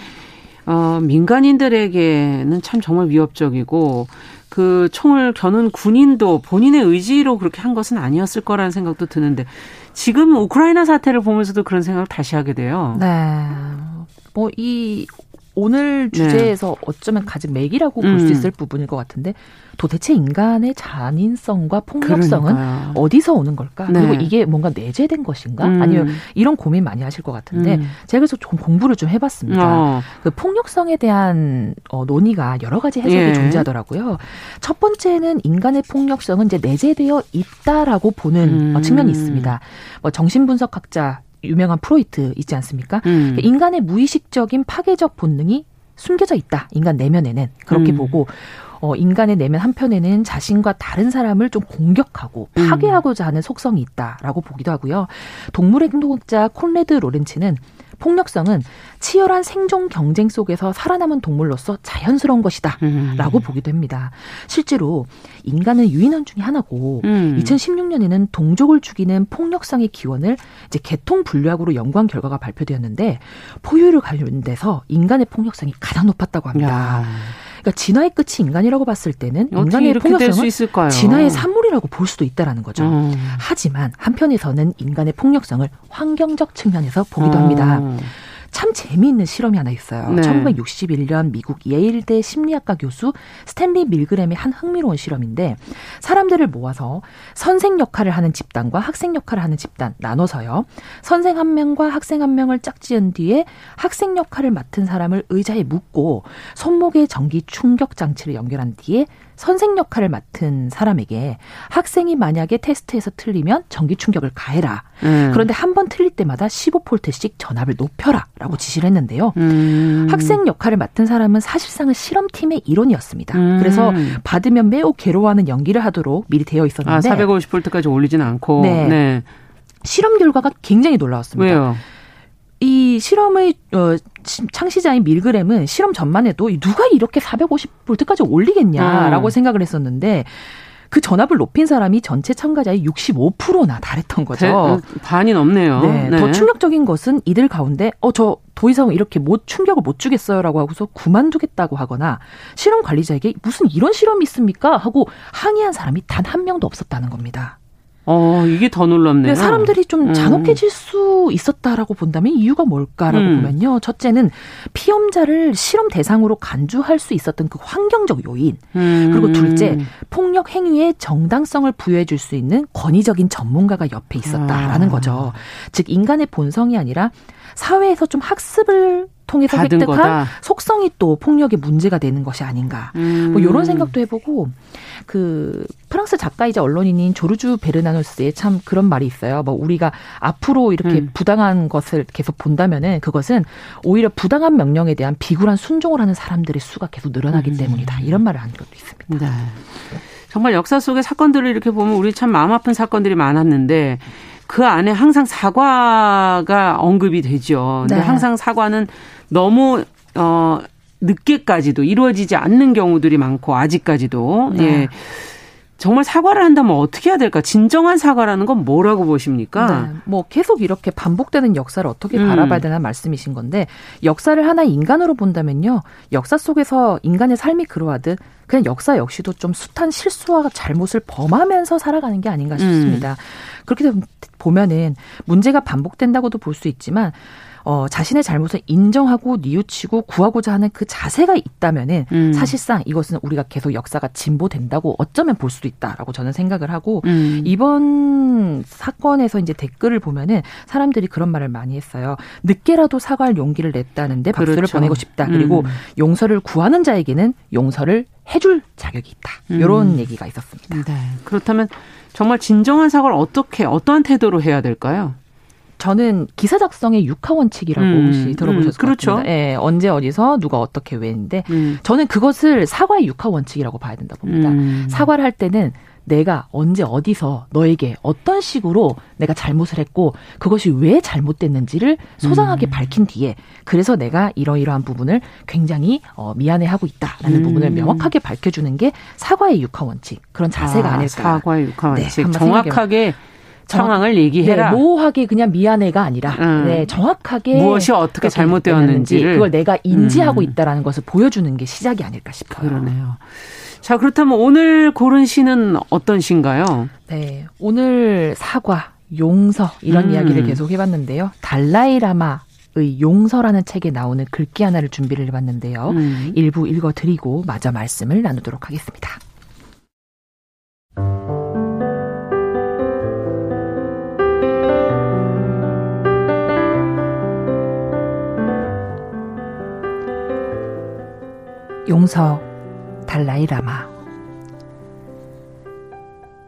어, 민간인들에게는 참 정말 위협적이고 그 총을 겨눈 군인도 본인의 의지로 그렇게 한 것은 아니었을 거라는 생각도 드는데 지금 우크라이나 사태를 보면서도 그런 생각을 다시 하게 돼요. 네. 뭐이 오늘 네. 주제에서 네. 어쩌면 가장 맥이라고 볼수 음. 있을 부분일 것 같은데 도대체 인간의 잔인성과 폭력성은 그러니까요. 어디서 오는 걸까? 네. 그리고 이게 뭔가 내재된 것인가? 음. 아니면 이런 고민 많이 하실 것 같은데 음. 제가 그래서 좀 공부를 좀 해봤습니다. 어. 그 폭력성에 대한 어, 논의가 여러 가지 해석이 예. 존재하더라고요. 첫 번째는 인간의 폭력성은 이제 내재되어 있다라고 보는 어, 측면이 있습니다. 뭐 정신분석학자 유명한 프로이트 있지 않습니까? 음. 인간의 무의식적인 파괴적 본능이 숨겨져 있다. 인간 내면에는 그렇게 음. 보고 어, 인간의 내면 한편에는 자신과 다른 사람을 좀 공격하고 음. 파괴하고자 하는 속성이 있다라고 보기도 하고요. 동물행동학자 콘레드 로렌츠는 폭력성은 치열한 생존 경쟁 속에서 살아남은 동물로서 자연스러운 것이다. 음. 라고 보기도 합니다. 실제로 인간은 유인원 중의 하나고 음. 2016년에는 동족을 죽이는 폭력성의 기원을 이제 개통 분류학으로 연구한 결과가 발표되었는데 포유류 관련돼서 인간의 폭력성이 가장 높았다고 합니다. 야. 그러니까 진화의 끝이 인간이라고 봤을 때는 인간의 폭력성은 진화의 산물이라고 볼 수도 있다라는 거죠. 음. 하지만 한편에서는 인간의 폭력성을 환경적 측면에서 보기도 음. 합니다. 참 재미있는 실험이 하나 있어요. 네. 1961년 미국 예일대 심리학과 교수 스탠리 밀그램의 한 흥미로운 실험인데 사람들을 모아서 선생 역할을 하는 집단과 학생 역할을 하는 집단 나눠서요. 선생 한 명과 학생 한 명을 짝지은 뒤에 학생 역할을 맡은 사람을 의자에 묶고 손목에 전기 충격 장치를 연결한 뒤에 선생 역할을 맡은 사람에게 학생이 만약에 테스트에서 틀리면 전기 충격을 가해라. 음. 그런데 한 번 틀릴 때마다 15볼트씩 전압을 높여라라고 지시를 했는데요. 음. 학생 역할을 맡은 사람은 사실상은 실험팀의 일원이었습니다. 음. 그래서 받으면 매우 괴로워하는 연기를 하도록 미리 되어 있었는데 아, 450볼트까지 올리지는 않고 네. 네. 실험 결과가 굉장히 놀라웠습니다. 왜요? 이 실험의 어, 창시자인 밀그램은 실험 전만 해도 누가 이렇게 450볼트까지 올리겠냐라고 음. 생각을 했었는데 그 전압을 높인 사람이 전체 참가자의 65%나 달했던 거죠. 대, 반이 넘네요. 네, 네. 더 충격적인 것은 이들 가운데 어 저 더 이상 이렇게 못 충격을 못 주겠어요라고 하고서 그만두겠다고 하거나 실험 관리자에게 무슨 이런 실험이 있습니까 하고 항의한 사람이 단 한 명도 없었다는 겁니다. 어, 이게 더 놀랍네요. 사람들이 좀 음. 잔혹해질 음. 수 있었다라고 본다면 이유가 뭘까라고 음. 보면요. 첫째는 피험자를 실험 대상으로 간주할 수 있었던 그 환경적 요인. 음. 그리고 둘째, 폭력 행위의 정당성을 부여해 줄 수 있는 권위적인 전문가가 옆에 있었다라는 아. 거죠. 즉 인간의 본성이 아니라 사회에서 좀 학습을 통해서 획득한 거다. 속성이 또 폭력의 문제가 되는 것이 아닌가. 음. 뭐 이런 생각도 해보고 그 프랑스 작가이자 언론인인 조르주 베르나노스의 참 그런 말이 있어요. 뭐 우리가 앞으로 이렇게 음. 부당한 것을 계속 본다면은 그것은 오히려 부당한 명령에 대한 비굴한 순종을 하는 사람들의 수가 계속 늘어나기 음. 때문이다. 이런 말을 한 적도 있습니다. 네. 정말 역사 속의 사건들을 이렇게 보면 우리 참 마음 아픈 사건들이 많았는데 그 안에 항상 사과가 언급이 되죠. 근데 네. 항상 사과는 너무 어 늦게까지도 이루어지지 않는 경우들이 많고 아직까지도 네. 예. 정말 사과를 한다면 어떻게 해야 될까? 진정한 사과라는 건 뭐라고 보십니까? 네. 뭐 계속 이렇게 반복되는 역사를 어떻게 음. 바라봐야 되나 말씀이신 건데 역사를 하나 인간으로 본다면요. 역사 속에서 인간의 삶이 그러하듯 그냥 역사 역시도 좀 숱한 실수와 잘못을 범하면서 살아가는 게 아닌가 싶습니다. 음. 그렇게 보면은 문제가 반복된다고도 볼 수 있지만 어, 자신의 잘못을 인정하고 뉘우치고 구하고자 하는 그 자세가 있다면은 음. 사실상 이것은 우리가 계속 역사가 진보된다고 어쩌면 볼 수도 있다라고 저는 생각을 하고 음. 이번 사건에서 이제 댓글을 보면은 사람들이 그런 말을 많이 했어요. 늦게라도 사과할 용기를 냈다는데 박수를 그렇죠. 보내고 싶다. 그리고 음. 용서를 구하는 자에게는 용서를 해줄 자격이 있다. 이런 음. 얘기가 있었습니다. 네. 그렇다면 정말 진정한 사과를 어떻게 어떠한 태도로 해야 될까요? 저는 기사 작성의 육하 원칙이라고 음, 혹시 들어보셨을 음, 그렇죠. 것 같습니다. 예, 언제 어디서 누가 어떻게 왜인데 음. 저는 그것을 사과의 육하 원칙이라고 봐야 된다 봅니다. 음. 사과를 할 때는 내가 언제 어디서 너에게 어떤 식으로 내가 잘못을 했고 그것이 왜 잘못됐는지를 소상하게 음. 밝힌 뒤에 그래서 내가 이러이러한 부분을 굉장히 어, 미안해하고 있다라는 음. 부분을 명확하게 밝혀주는 게 사과의 육하 원칙 그런 자세가 아, 닐까 사과의 육하 원칙 네, 정확하게 상황을 얘기해라. 네, 모호하게 그냥 미안해가 아니라 음. 네, 정확하게 무엇이 어떻게 잘못되었는지 그걸 내가 인지하고 음. 있다라는 것을 보여주는 게 시작이 아닐까 싶어요. 그러네요. 자 그렇다면 오늘 고른 시는 어떤 시인가요? 네, 오늘 사과, 용서 이런 음. 이야기를 계속 해봤는데요. 달라이라마 의 용서라는 책에 나오는 글귀 하나를 준비를 해봤는데요. 음. 일부 읽어드리고 마저 말씀을 나누도록 하겠습니다. 용서 달라이라마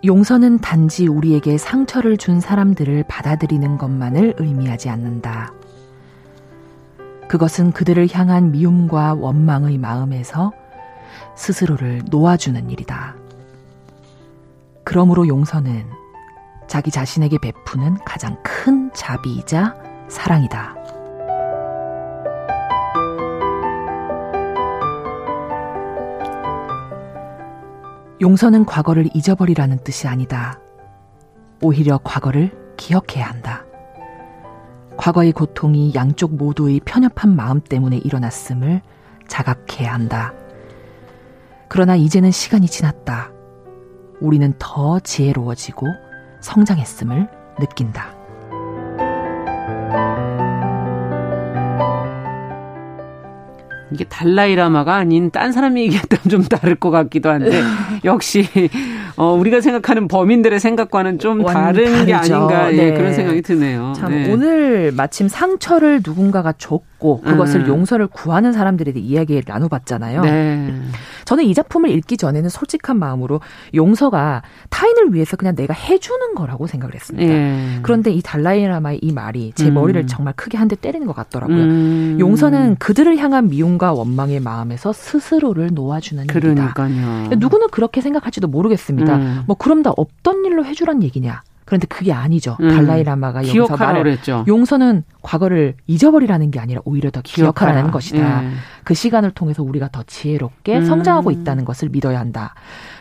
용서는 단지 우리에게 상처를 준 사람들을 받아들이는 것만을 의미하지 않는다. 그것은 그들을 향한 미움과 원망의 마음에서 스스로를 놓아주는 일이다. 그러므로 용서는 자기 자신에게 베푸는 가장 큰 자비이자 사랑이다. 용서는 과거를 잊어버리라는 뜻이 아니다. 오히려 과거를 기억해야 한다. 과거의 고통이 양쪽 모두의 편협한 마음 때문에 일어났음을 자각해야 한다. 그러나 이제는 시간이 지났다. 우리는 더 지혜로워지고 성장했음을 느낀다. 이게 달라이라마가 아닌 딴 사람이 얘기했다면 좀 다를 것 같기도 한데 역시 어 우리가 생각하는 범인들의 생각과는 좀 다른 다르죠. 게 아닌가 예, 네. 예, 그런 생각이 드네요. 참 네. 오늘 마침 상처를 누군가가 줬고 그것을 음. 용서를 구하는 사람들에 대해 이야기를 나눠봤잖아요. 네. 저는 이 작품을 읽기 전에는 솔직한 마음으로 용서가 타인을 위해서 그냥 내가 해주는 거라고 생각을 했습니다. 예. 그런데 이 달라이라마의 이 말이 제 음. 머리를 정말 크게 한 대 때리는 것 같더라고요. 음. 용서는 그들을 향한 미움과 원망의 마음에서 스스로를 놓아주는 그러니까요. 일이다. 누구는 그렇게 생각할지도 모르겠습니다. 음. 뭐 그럼 다 없던 일로 해주란 얘기냐? 그런데 그게 아니죠. 음. 달라이라마가 여기서 말을 했죠. 용서는 과거를 잊어버리라는 게 아니라 오히려 더 기억하라는 기억하라. 것이다. 예. 그 시간을 통해서 우리가 더 지혜롭게 음. 성장하고 있다는 것을 믿어야 한다.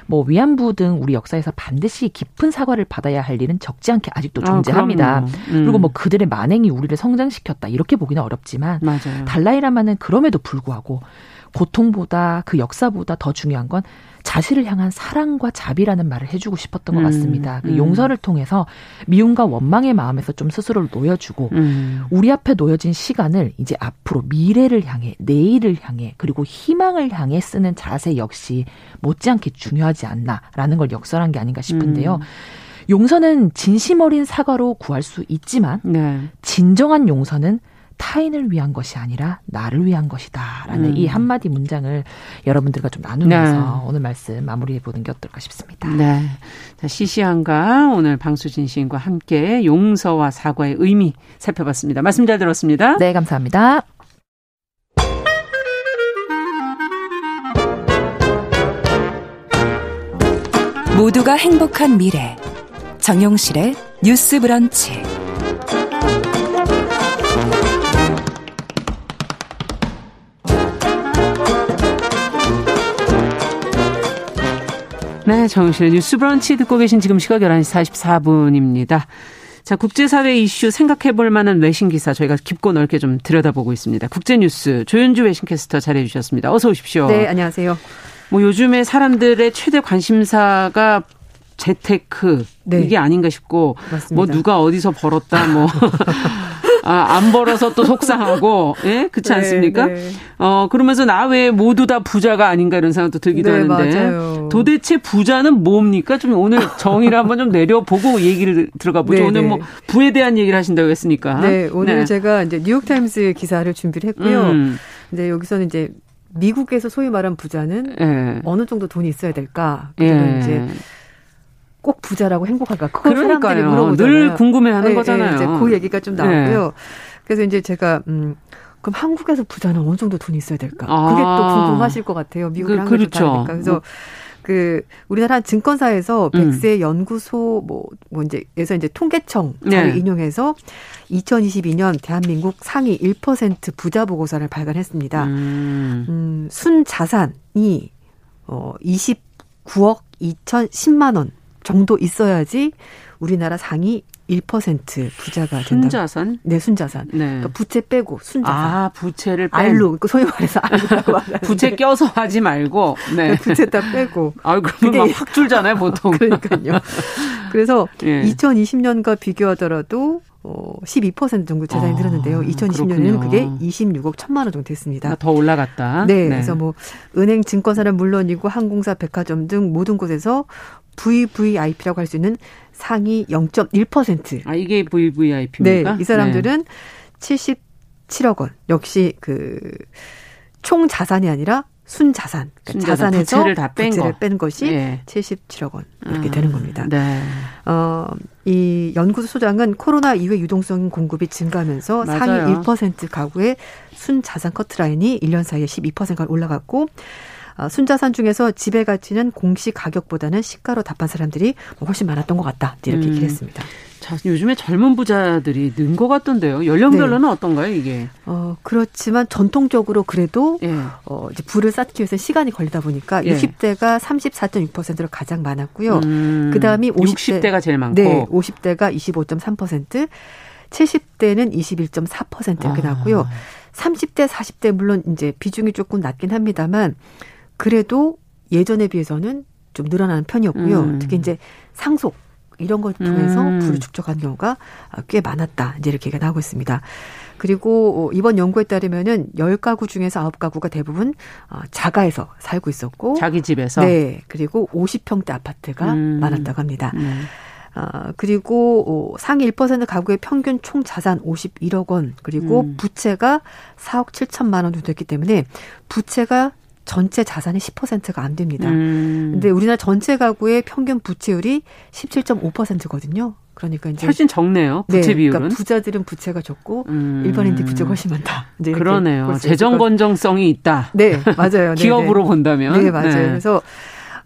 뭐 위안부 등 우리 역사에서 반드시 깊은 사과를 받아야 할 일은 적지 않게 아직도 아, 존재합니다. 아, 음. 그리고 뭐 그들의 만행이 우리를 성장시켰다 이렇게 보기는 어렵지만 맞아요. 달라이라마는 그럼에도 불구하고 고통보다 그 역사보다 더 중요한 건 자신을 향한 사랑과 자비라는 말을 해주고 싶었던 것 음, 같습니다. 그 음, 그 용서를 통해서 미움과 원망의 마음에서 좀 스스로를 놓여주고 음. 우리 앞에 놓여진 시간을 이제 앞으로 미래를 향해 내일을 향해 그리고 희망을 향해 쓰는 자세 역시 못지않게 중요하지 않나라는 걸 역설한 게 아닌가 싶은데요. 음. 용서는 진심 어린 사과로 구할 수 있지만 네. 진정한 용서는 타인을 위한 것이 아니라 나를 위한 것이다라는 음. 이 한마디 문장을 여러분들과 좀 나누면서 네. 오늘 말씀 마무리해 보는 게 어떨까 싶습니다. 네. 자, 시시한가 오늘 방수진 시인과 함께 용서와 사과의 의미 살펴봤습니다. 말씀 잘 들었습니다. 네, 감사합니다. 모두가 행복한 미래 정용실의 뉴스 브런치 네, 정용실의 뉴스 브런치 듣고 계신 지금 시각 11시 44분입니다. 자, 국제사회 이슈 생각해볼 만한 외신 기사 저희가 깊고 넓게 좀 들여다보고 있습니다. 국제뉴스 조윤주 외신캐스터 잘해주셨습니다. 어서 오십시오. 네, 안녕하세요. 뭐 요즘에 사람들의 최대 관심사가 재테크 네. 이게 아닌가 싶고 맞습니다. 뭐 누가 어디서 벌었다 뭐 아, 안 벌어서 또 속상하고, 예? 그렇지 네, 않습니까? 네. 어, 그러면서 나 외에 모두 다 부자가 아닌가 이런 생각도 들기도 네, 하는데. 맞아요. 도대체 부자는 뭡니까? 좀 오늘 정의를 한번 좀 내려보고 얘기를 들어가 보죠. 네, 오늘 뭐 네. 부에 대한 얘기를 하신다고 했으니까. 네, 오늘 네. 제가 이제 뉴욕타임스 기사를 준비를 했고요. 음. 근데 여기서는 이제 미국에서 소위 말한 부자는 네. 어느 정도 돈이 있어야 될까? 그리고 이제 꼭 부자라고 행복할까? 그걸 그러니까요. 물어보잖아요. 늘 궁금해하는 네, 거잖아요. 네, 이제 그 얘기가 좀 나왔고요. 네. 그래서 이제 제가 음 그럼 한국에서 부자는 어느 정도 돈이 있어야 될까? 아. 그게 또 궁금하실 것 같아요. 미국이랑 그, 그렇죠. 다르니까. 그래서 뭐. 그 우리나라 증권사에서 음. 백세 연구소 뭐, 뭐 이제 에서 이제 통계청 네. 인용해서 2022년 대한민국 상위 1% 부자 보고서를 발간했습니다. 음. 음, 순 자산이 어 29억 2,010만 원 정도 있어야지 우리나라 상위 1% 부자가 된다. 순자산? 네, 순자산. 네. 그러니까 부채 빼고 순자산. 아, 부채를 뺀. 알로, 그 소위 말해서 알로. 부채 껴서 하지 말고. 네. 네 부채 다 빼고. 아, 그러면 확 줄잖아요, 보통. 그러니까요. 그래서 예. 2020년과 비교하더라도 어, 12% 정도 재산이 아, 늘었는데요. 2020년에는 그게 26억 1천만 원 정도 됐습니다. 아, 더 올라갔다. 네, 네, 그래서 뭐 은행, 증권사는 물론이고 항공사, 백화점 등 모든 곳에서 VVIP라고 할 수 있는 상위 0.1%. 아, 이게 VVIP입니까? 네, 이 사람들은 네. 77억 원. 역시 그 총 자산이 아니라 순자산, 그러니까 자산에서 부채를 다뺀 부채를 거. 뺀 것이 네. 77억 원 이렇게 아, 되는 겁니다. 네. 어, 이 연구소 소장은 코로나 이후에 유동성 공급이 증가하면서 맞아요. 상위 1% 가구의 순자산 커트라인이 1년 사이에 12%가 올라갔고 어, 순자산 중에서 집의 가치는 공시 가격보다는 시가로 답한 사람들이 훨씬 많았던 것 같다. 이렇게 음. 얘기를 했습니다. 자, 요즘에 젊은 부자들이 는 것 같던데요. 연령별로는 네. 어떤가요, 이게? 어, 그렇지만 전통적으로 그래도 예. 어, 이제 불을 쌓기 위해서 시간이 걸리다 보니까 예. 60대가 34.6%로 가장 많았고요. 음, 그다음이 50대, 60대가 제일 많고 네, 50대가 25.3%, 70대는 21.4% 이렇게 아. 나왔고요. 30대, 40대 물론 이제 비중이 조금 낮긴 합니다만 그래도 예전에 비해서는 좀 늘어나는 편이었고요. 음. 특히 이제 상속 이런 걸 통해서 음. 부를 축적한 경우가 꽤 많았다. 이제 이렇게 얘기가 나오고 있습니다. 그리고 이번 연구에 따르면은 10가구 중에서 9가구가 대부분 어, 자가에서 살고 있었고 자기 집에서 네. 그리고 50평대 아파트가 음. 많았다고 합니다. 음. 어, 그리고 상위 1% 가구의 평균 총 자산 51억 원, 그리고 음. 부채가 4억 7천만 원 정도 됐기 때문에 부채가 전체 자산의 10%가 안 됩니다. 음. 근데 우리나라 전체 가구의 평균 부채율이 17.5%거든요. 그러니까 이제 훨씬 적네요. 부채 네, 비율은. 그러니까 부자들은 부채가 적고 음. 일반인들 부채가 훨씬 많다. 그러네요. 재정 건정성이 있다. 네, 맞아요. 기업으로 네, 본다면. 네, 맞아요. 네. 그래서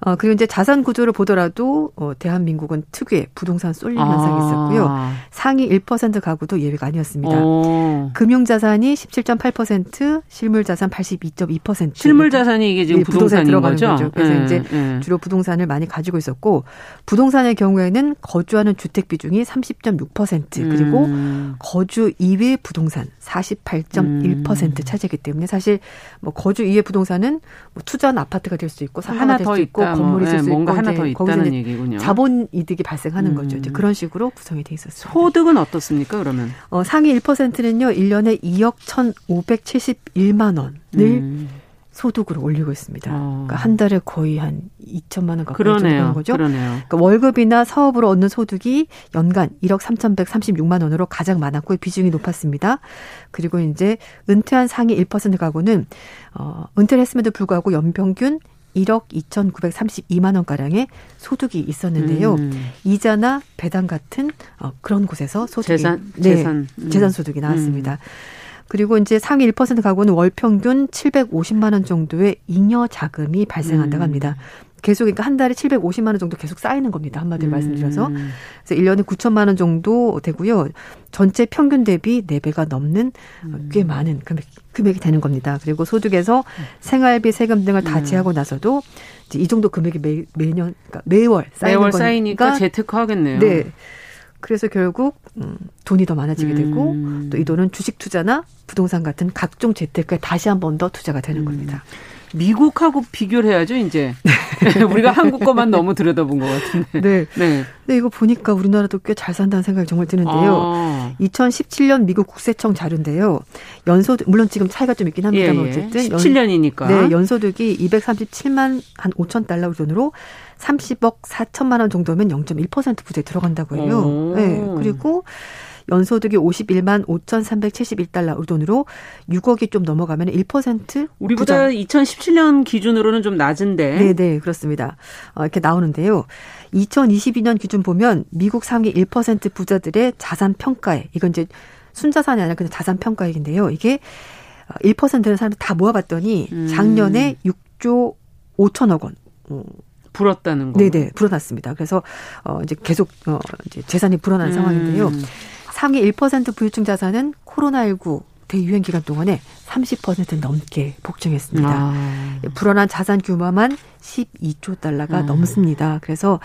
어, 그리고 이제 자산 구조를 보더라도 어, 대한민국은 특유의 부동산 쏠림 아. 현상이 있었고요. 상위 1% 가구도 예외가 아니었습니다. 오. 금융 자산이 17.8%, 실물 자산 82.2%. 실물 자산이 이게 지금 네, 부동산인 들어가는 거죠. 거죠. 그래서 네, 이제 네. 주로 부동산을 많이 가지고 있었고 부동산의 경우에는 거주하는 주택 비중이 30.6% 그리고 음. 거주 이외 부동산 48.1% 음. 차지하기 때문에 사실 뭐 거주 이외 부동산은 뭐 투자한 아파트가 될 수 있고 하나 더 있고 건물이 있을 수 뭐, 뭔가 하나 더 있다는 얘기군요. 자본 이득이 발생하는 음. 거죠. 이제 그런 식으로 구성이 돼 있었습니다. 소득은 어떻습니까? 그러면 어, 상위 1%는요 1년에 2억 1,571만 원을 음. 소득을 올리고 있습니다. 어. 그러니까 한 달에 거의 한 2천만 원 가까이 그러네요. 거죠. 그러네요. 그러니까 월급이나 사업으로 얻는 소득이 연간 1억 3,136만 원으로 가장 많았고 비중이 높았습니다. 그리고 이제 은퇴한 상위 1% 가구는 어, 은퇴를 했음에도 불구하고 연평균 1억 2,932만 원가량의 소득이 있었는데요. 음. 이자나 배당 같은 어, 그런 곳에서 소득이 재산, 네, 재산, 음. 재산 소득이 나왔습니다. 음. 그리고 이제 상위 1% 가구는 월 평균 750만 원 정도의 잉여 자금이 발생한다고 음. 합니다. 계속 그러니까 한 달에 750만 원 정도 계속 쌓이는 겁니다. 한마디로 음. 말씀드려서. 그래서 1년에 9천만 원 정도 되고요. 전체 평균 대비 4배가 넘는 음. 꽤 많은 금액, 금액이 되는 겁니다. 그리고 소득에서 생활비, 세금 등을 다 음. 제하고 나서도 이제 이 정도 금액이 매, 매년 그러니까 매월 쌓이는 매월 쌓이니까 재테크하겠네요. 네. 그래서 결국 음, 돈이 더 많아지게 되고 음. 또이 돈은 주식 투자나 부동산 같은 각종 재테크에 다시 한 번 더 투자가 되는 음. 겁니다. 미국하고 비교를 해야죠, 이제. 우리가 한국 것만 너무 들여다본 것 같은데. 네. 네. 네, 이거 보니까 우리나라도 꽤 잘 산다는 생각이 정말 드는데요. 아. 2017년 미국 국세청 자료인데요. 연소득, 물론 지금 차이가 좀 있긴 합니다만 예, 예. 어쨌든. 17년이니까. 네, 연소득이 237만 한 5천 달러 돈으로 30억 4천만 원 정도면 0.1% 부재에 들어간다고 해요. 네. 그리고 연소득이 51만 5,371달러 우리 돈으로 6억이 좀 넘어가면 1% 우리보다 부자. 2017년 기준으로는 좀 낮은데. 네, 네, 그렇습니다. 어, 이렇게 나오는데요. 2022년 기준 보면 미국 상위 1% 부자들의 자산 평가에 이건 이제 순자산이 아니라 그냥 자산 평가액인데요. 이게 1%는 사람들 다 모아봤더니 음. 작년에 6조 5천억 원. 어, 불었다는 거. 네네, 불어났습니다. 그래서 어 이제 계속 어 이제 재산이 불어난 음. 상황인데요. 상위 1% 부유층 자산은 코로나19 대유행 기간 동안에 30% 넘게 폭증했습니다. 아. 불어난 자산 규모만 12조 달러가 아. 넘습니다. 그래서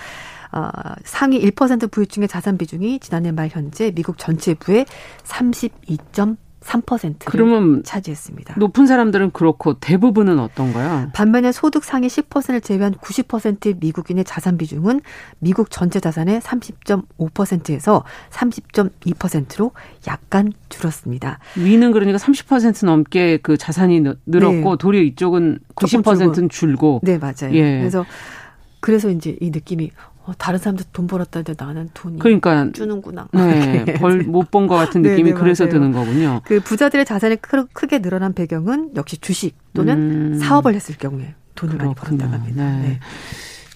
어, 상위 1% 부유층의 자산 비중이 지난해 말 현재 미국 전체 부의 32. 3%를 그러면 차지했습니다. 높은 사람들은 그렇고 대부분은 어떤가요? 반면에 소득 상위 10%를 제외한 90%의 미국인의 자산 비중은 미국 전체 자산의 30.5%에서 30.2%로 약간 줄었습니다. 위는 그러니까 30% 넘게 그 자산이 늘었고 네. 도리어 이쪽은 90%는 줄고. 네, 맞아요. 예. 그래서 그래서 이제 이 느낌이 어, 다른 사람들 돈 벌었다는데 나는 돈이 그러니까 주는구나. 네, 벌못 본것 같은 네, 느낌이 네, 네, 그래서 맞아요. 드는 거군요. 그 부자들의 자산이 크게 늘어난 배경은 역시 주식 또는 음. 사업을 했을 경우에 돈을 그렇구나. 많이 벌었다고 합니다. 네. 네.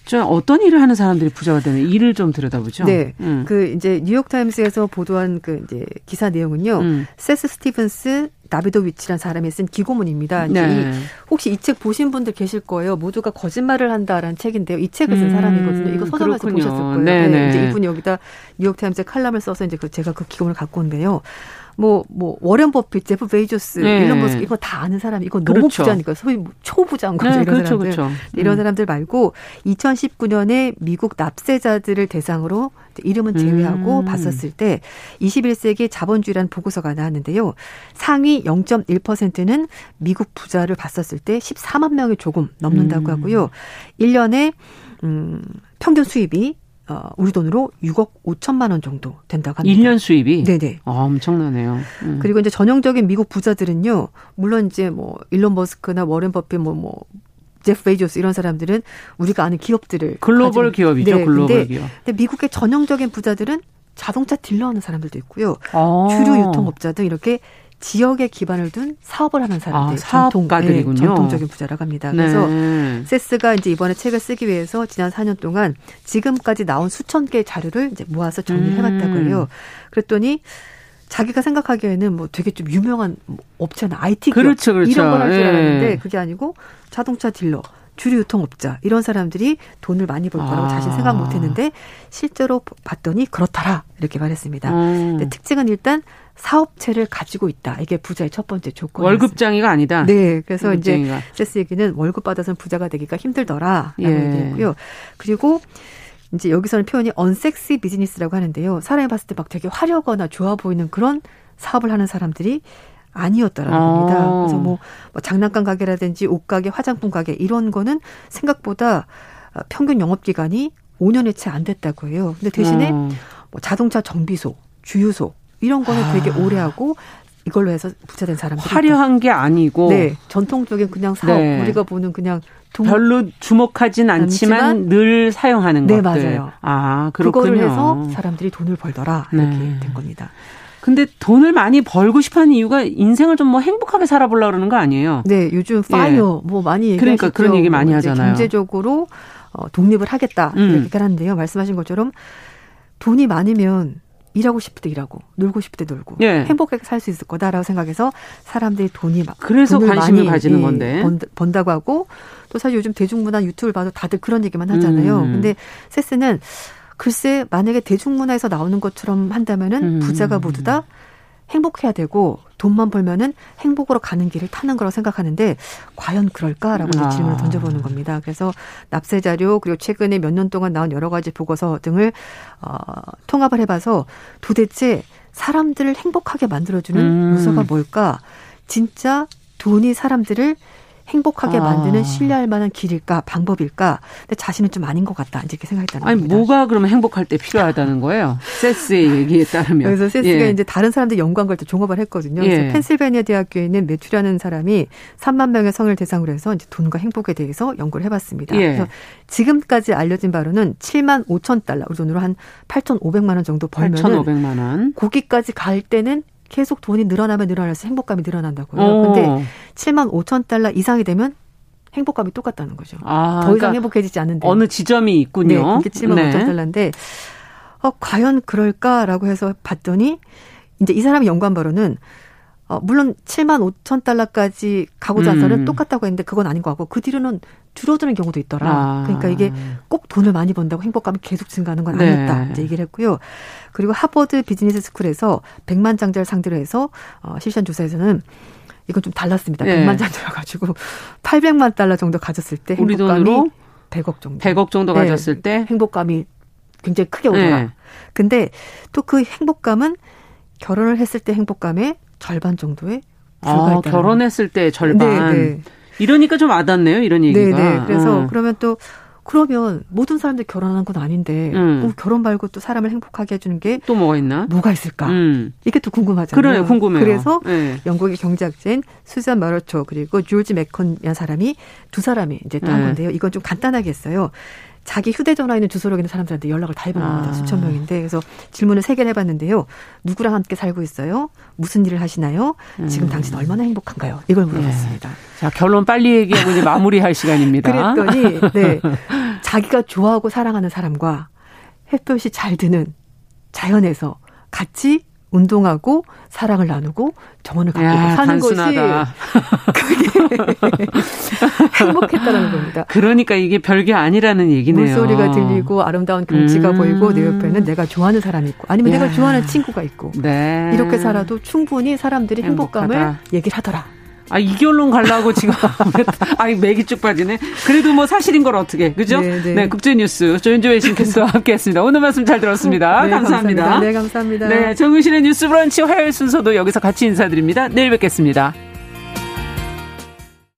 좀 어떤 일을 하는 사람들이 부자가 되는 일을 좀 들여다보죠. 네. 음. 그 이제 뉴욕 타임스에서 보도한 그 이제 기사 내용은요. 음. 세스 스티븐스 나비도위치란 사람이 쓴 기고문입니다. 네. 혹시 이 책 보신 분들 계실 거예요. 모두가 거짓말을 한다라는 책인데요. 이 책을 쓴 음, 사람이거든요. 이거 서점에서 보셨을 거예요. 네, 네. 이제 이분이 여기다 뉴욕 타임스에 칼럼을 써서 이제 그 제가 그 기고문을 갖고 왔는데요. 뭐, 뭐, 워렌 버핏, 제프 베이조스, 네. 일론 머스크, 이거 다 아는 사람, 이거 너무 그렇죠. 부자니까, 소위 뭐 초부자인 거죠, 네, 이런 그렇죠, 사람들. 그렇죠. 이런 음. 사람들 말고, 2019년에 미국 납세자들을 대상으로 이름은 제외하고 음. 봤었을 때, 21세기 자본주의라는 보고서가 나왔는데요. 상위 0.1%는 미국 부자를 봤었을 때 14만 명이 조금 넘는다고 음. 하고요. 1년에, 음, 평균 수입이 어, 우리 돈으로 6억 5천만 원 정도 된다고 합니다. 1년 수입이? 네네. 아, 엄청나네요. 음. 그리고 이제 전형적인 미국 부자들은요, 물론 이제 뭐, 일론 머스크나 워렌 버핏 뭐, 뭐, 제프 베이조스 이런 사람들은 우리가 아는 기업들을. 글로벌 가지고, 기업이죠, 네, 글로벌 근데, 기업. 근데 미국의 전형적인 부자들은 자동차 딜러하는 사람들도 있고요. 아. 주류 유통업자 등 이렇게 지역에 기반을 둔 사업을 하는 사람들, 아, 사업가들이군요. 전통, 네, 전통적인 부자라고 합니다. 네. 그래서 세스가 이제 이번에 책을 쓰기 위해서 지난 4년 동안 지금까지 나온 수천 개의 자료를 이제 모아서 정리해봤다고 음. 해요. 그랬더니 자기가 생각하기에는 뭐 되게 좀 유명한 뭐 업체나 IT 기업 그렇죠, 그렇죠. 이런 걸 할 줄 알았는데 예. 그게 아니고 자동차 딜러, 주류 유통업자 이런 사람들이 돈을 많이 벌 거라고 아. 자신 생각 못했는데 실제로 봤더니 그렇더라 이렇게 말했습니다. 음. 특징은 일단 사업체를 가지고 있다. 이게 부자의 첫 번째 조건. 월급장이가 아니다. 네. 그래서 월급장이가. 이제 세스 얘기는 월급 받아서는 부자가 되기가 힘들더라. 라고 예. 얘기했고요. 그리고 이제 여기서는 표현이 언섹시 비즈니스라고 하는데요. 사람이 봤을 때 막 되게 화려하거나 좋아 보이는 그런 사업을 하는 사람들이 아니었다라는 아. 겁니다. 그래서 뭐, 뭐 장난감 가게라든지 옷가게, 화장품 가게 이런 거는 생각보다 평균 영업 기간이 5년에 채 안 됐다고 해요. 근데 대신에 음. 뭐 자동차 정비소, 주유소 이런 거는 아. 되게 오래 하고 이걸로 해서 부자된 사람들 화려한 게 아니고 네 전통적인 그냥 사업 네. 우리가 보는 그냥 동... 별로 주목하진 않지만, 않지만, 늘 사용하는 네, 것들. 맞아요. 아 그렇군요. 그거를 해서 사람들이 돈을 벌더라 이렇게 네. 된 겁니다. 근데 돈을 많이 벌고 싶어하는 이유가 인생을 좀 뭐 행복하게 살아보려 그러는 거 아니에요? 네, 요즘 파이어 예. 뭐 많이 얘기하시죠. 그러니까 그런 얘기 많이 뭐 하잖아요. 경제적으로 어, 독립을 하겠다 음. 이렇게 하는데요. 말씀하신 것처럼 돈이 많으면 일하고 싶을 때 일하고 놀고 싶을 때 놀고 예. 행복하게 살 수 있을 거다라고 생각해서 사람들이 돈이 막 그래서 관심을 많이, 가지는 예, 건데 번, 다고 하고 또 사실 요즘 대중문화 유튜브를 봐도 다들 그런 얘기만 하잖아요. 음. 근데 세스는 글쎄 만약에 대중문화에서 나오는 것처럼 한다면은 음. 부자가 모두 다 행복해야 되고 돈만 벌면은 행복으로 가는 길을 타는 거라고 생각하는데 과연 그럴까라고 아. 질문을 던져보는 겁니다. 그래서 납세 자료 그리고 최근에 몇 년 동안 나온 여러 가지 보고서 등을 어, 통합을 해봐서 도대체 사람들을 행복하게 만들어주는 음. 요소가 뭘까? 진짜 돈이 사람들을 행복하게 아. 만드는 신뢰할 만한 길일까 방법일까? 근데 자신은 좀 아닌 것 같다. 이렇게 생각했다는 아니, 겁니다. 뭐가 그러면 행복할 때 필요하다는 거예요? 세스의 얘기에 따르면. 그래서 세스가 예. 이제 다른 사람들 연구한 걸 또 종합을 했거든요. 예. 그래서 펜실베니아 대학교에 있는 매튜라는 사람이 3만 명의 성을 대상으로 해서 이제 돈과 행복에 대해서 연구를 해봤습니다. 예. 그래서 지금까지 알려진 바로는 7만 5천 달러, 우리 돈으로 한 8,500만 원 정도 벌면 8,500만 원. 거기까지 갈 때는 계속 돈이 늘어나면 늘어날수록 행복감이 늘어난다고요. 오. 근데 7만 5천 달러 이상이 되면 행복감이 똑같다는 거죠. 아, 더 이상 그러니까 행복해지지 않는데. 어느 지점이 있군요. 네, 그게 7만 네. 5천 달러인데 어, 과연 그럴까라고 해서 봤더니 이제 이 사람이 연구한 바로는 어, 물론 7만 5천 달러까지 가고자 해서는 음. 똑같다고 했는데 그건 아닌 것 같고 그 뒤로는 줄어드는 경우도 있더라. 아. 그러니까 이게 꼭 돈을 많이 번다고 행복감이 계속 증가하는 건 아니었다. 네. 이제 얘기를 했고요. 그리고 하버드 비즈니스 스쿨에서 100만 장자를 상대로 해서 어, 실시한 조사에서는 이건 좀 달랐습니다. 네. 100만 장자여 가지고 800만 달러 정도 가졌을 때 행복감이 100억 정도. 100억 정도 가졌을 네. 때 행복감이 굉장히 크게 오더라. 네. 근데 또 그 행복감은 결혼을 했을 때 행복감의 절반 정도에 아, 결혼했을 때 절반. 네, 네. 이러니까 좀 와닿네요, 이런 얘기가. 네, 네. 그래서 음. 그러면 또 그러면 모든 사람들이 결혼하는 건 아닌데 음. 뭐 결혼 말고 또 사람을 행복하게 해주는 게 또 뭐가 있나? 뭐가 있을까? 음. 이게 또 궁금하잖아요. 그래요, 궁금해요. 그래서 네. 영국의 경제학자인 수잔 마르초 그리고 조지 맥컨이라는 사람이 두 사람이 이제 또한 네. 건데요. 이건 좀 간단하게 했어요. 자기 휴대전화에 있는 주소록 있는 사람들한테 연락을 다 해본 겁니다. 아. 수천 명인데. 그래서 질문을 세 개를 해봤는데요. 누구랑 함께 살고 있어요? 무슨 일을 하시나요? 음. 지금 당신 얼마나 행복한가요? 이걸 물어봤습니다. 네. 자, 결론 빨리 얘기하고 이제 마무리할 시간입니다. 그랬더니, 네. 자기가 좋아하고 사랑하는 사람과 햇볕이 잘 드는 자연에서 같이 운동하고 사랑을 나누고 정원을 갖고 야, 사는 단순하다. 것이 그게 행복했다는 겁니다. 그러니까 이게 별게 아니라는 얘기네요. 물소리가 들리고 아름다운 경치가 음. 보이고 내 옆에는 내가 좋아하는 사람이 있고 아니면 야. 내가 좋아하는 친구가 있고 네. 이렇게 살아도 충분히 사람들이 행복감을 행복하다. 얘기를 하더라. 아, 이 결론 가려고 지금. 아, 맥이 쭉 빠지네. 그래도 뭐 사실인 걸 어떻게. 그죠? 네, 네. 네 국제뉴스. 조윤조 외신캐스터와 함께 했습니다. 오늘 말씀 잘 들었습니다. 네, 감사합니다. 감사합니다. 네, 감사합니다. 네, 정은실의 뉴스 브런치 화요일 순서도 여기서 같이 인사드립니다. 내일 뵙겠습니다.